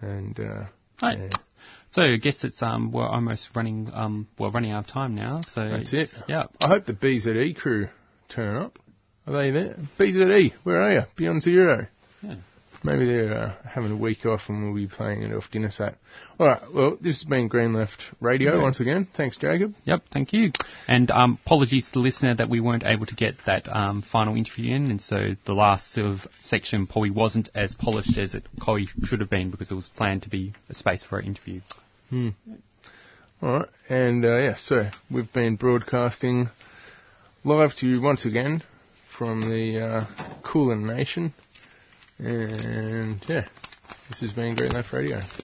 [SPEAKER 3] And uh,
[SPEAKER 4] I, So I guess it's um we're almost running um we're running out of time now. So
[SPEAKER 3] That's it.
[SPEAKER 4] Yeah.
[SPEAKER 3] I hope the BZE crew turn up. Are they there? BZE, where are you? Beyond Zero.
[SPEAKER 4] Yeah.
[SPEAKER 3] Maybe they're uh, having a week off and we'll be playing it off dinner set. All right. Well, this has been Green Left Radio
[SPEAKER 4] Yeah.
[SPEAKER 3] once again. Thanks, Jacob.
[SPEAKER 4] Yep, thank you. And um, apologies to the listener that we weren't able to get that um, final interview in, and so the last sort of section probably wasn't as polished as it probably should have been because it was planned to be a space for our interview.
[SPEAKER 3] All right. And uh, yeah, so we've been broadcasting live to you once again from the uh, Kulin Nation. And yeah, this has been Green Left Radio.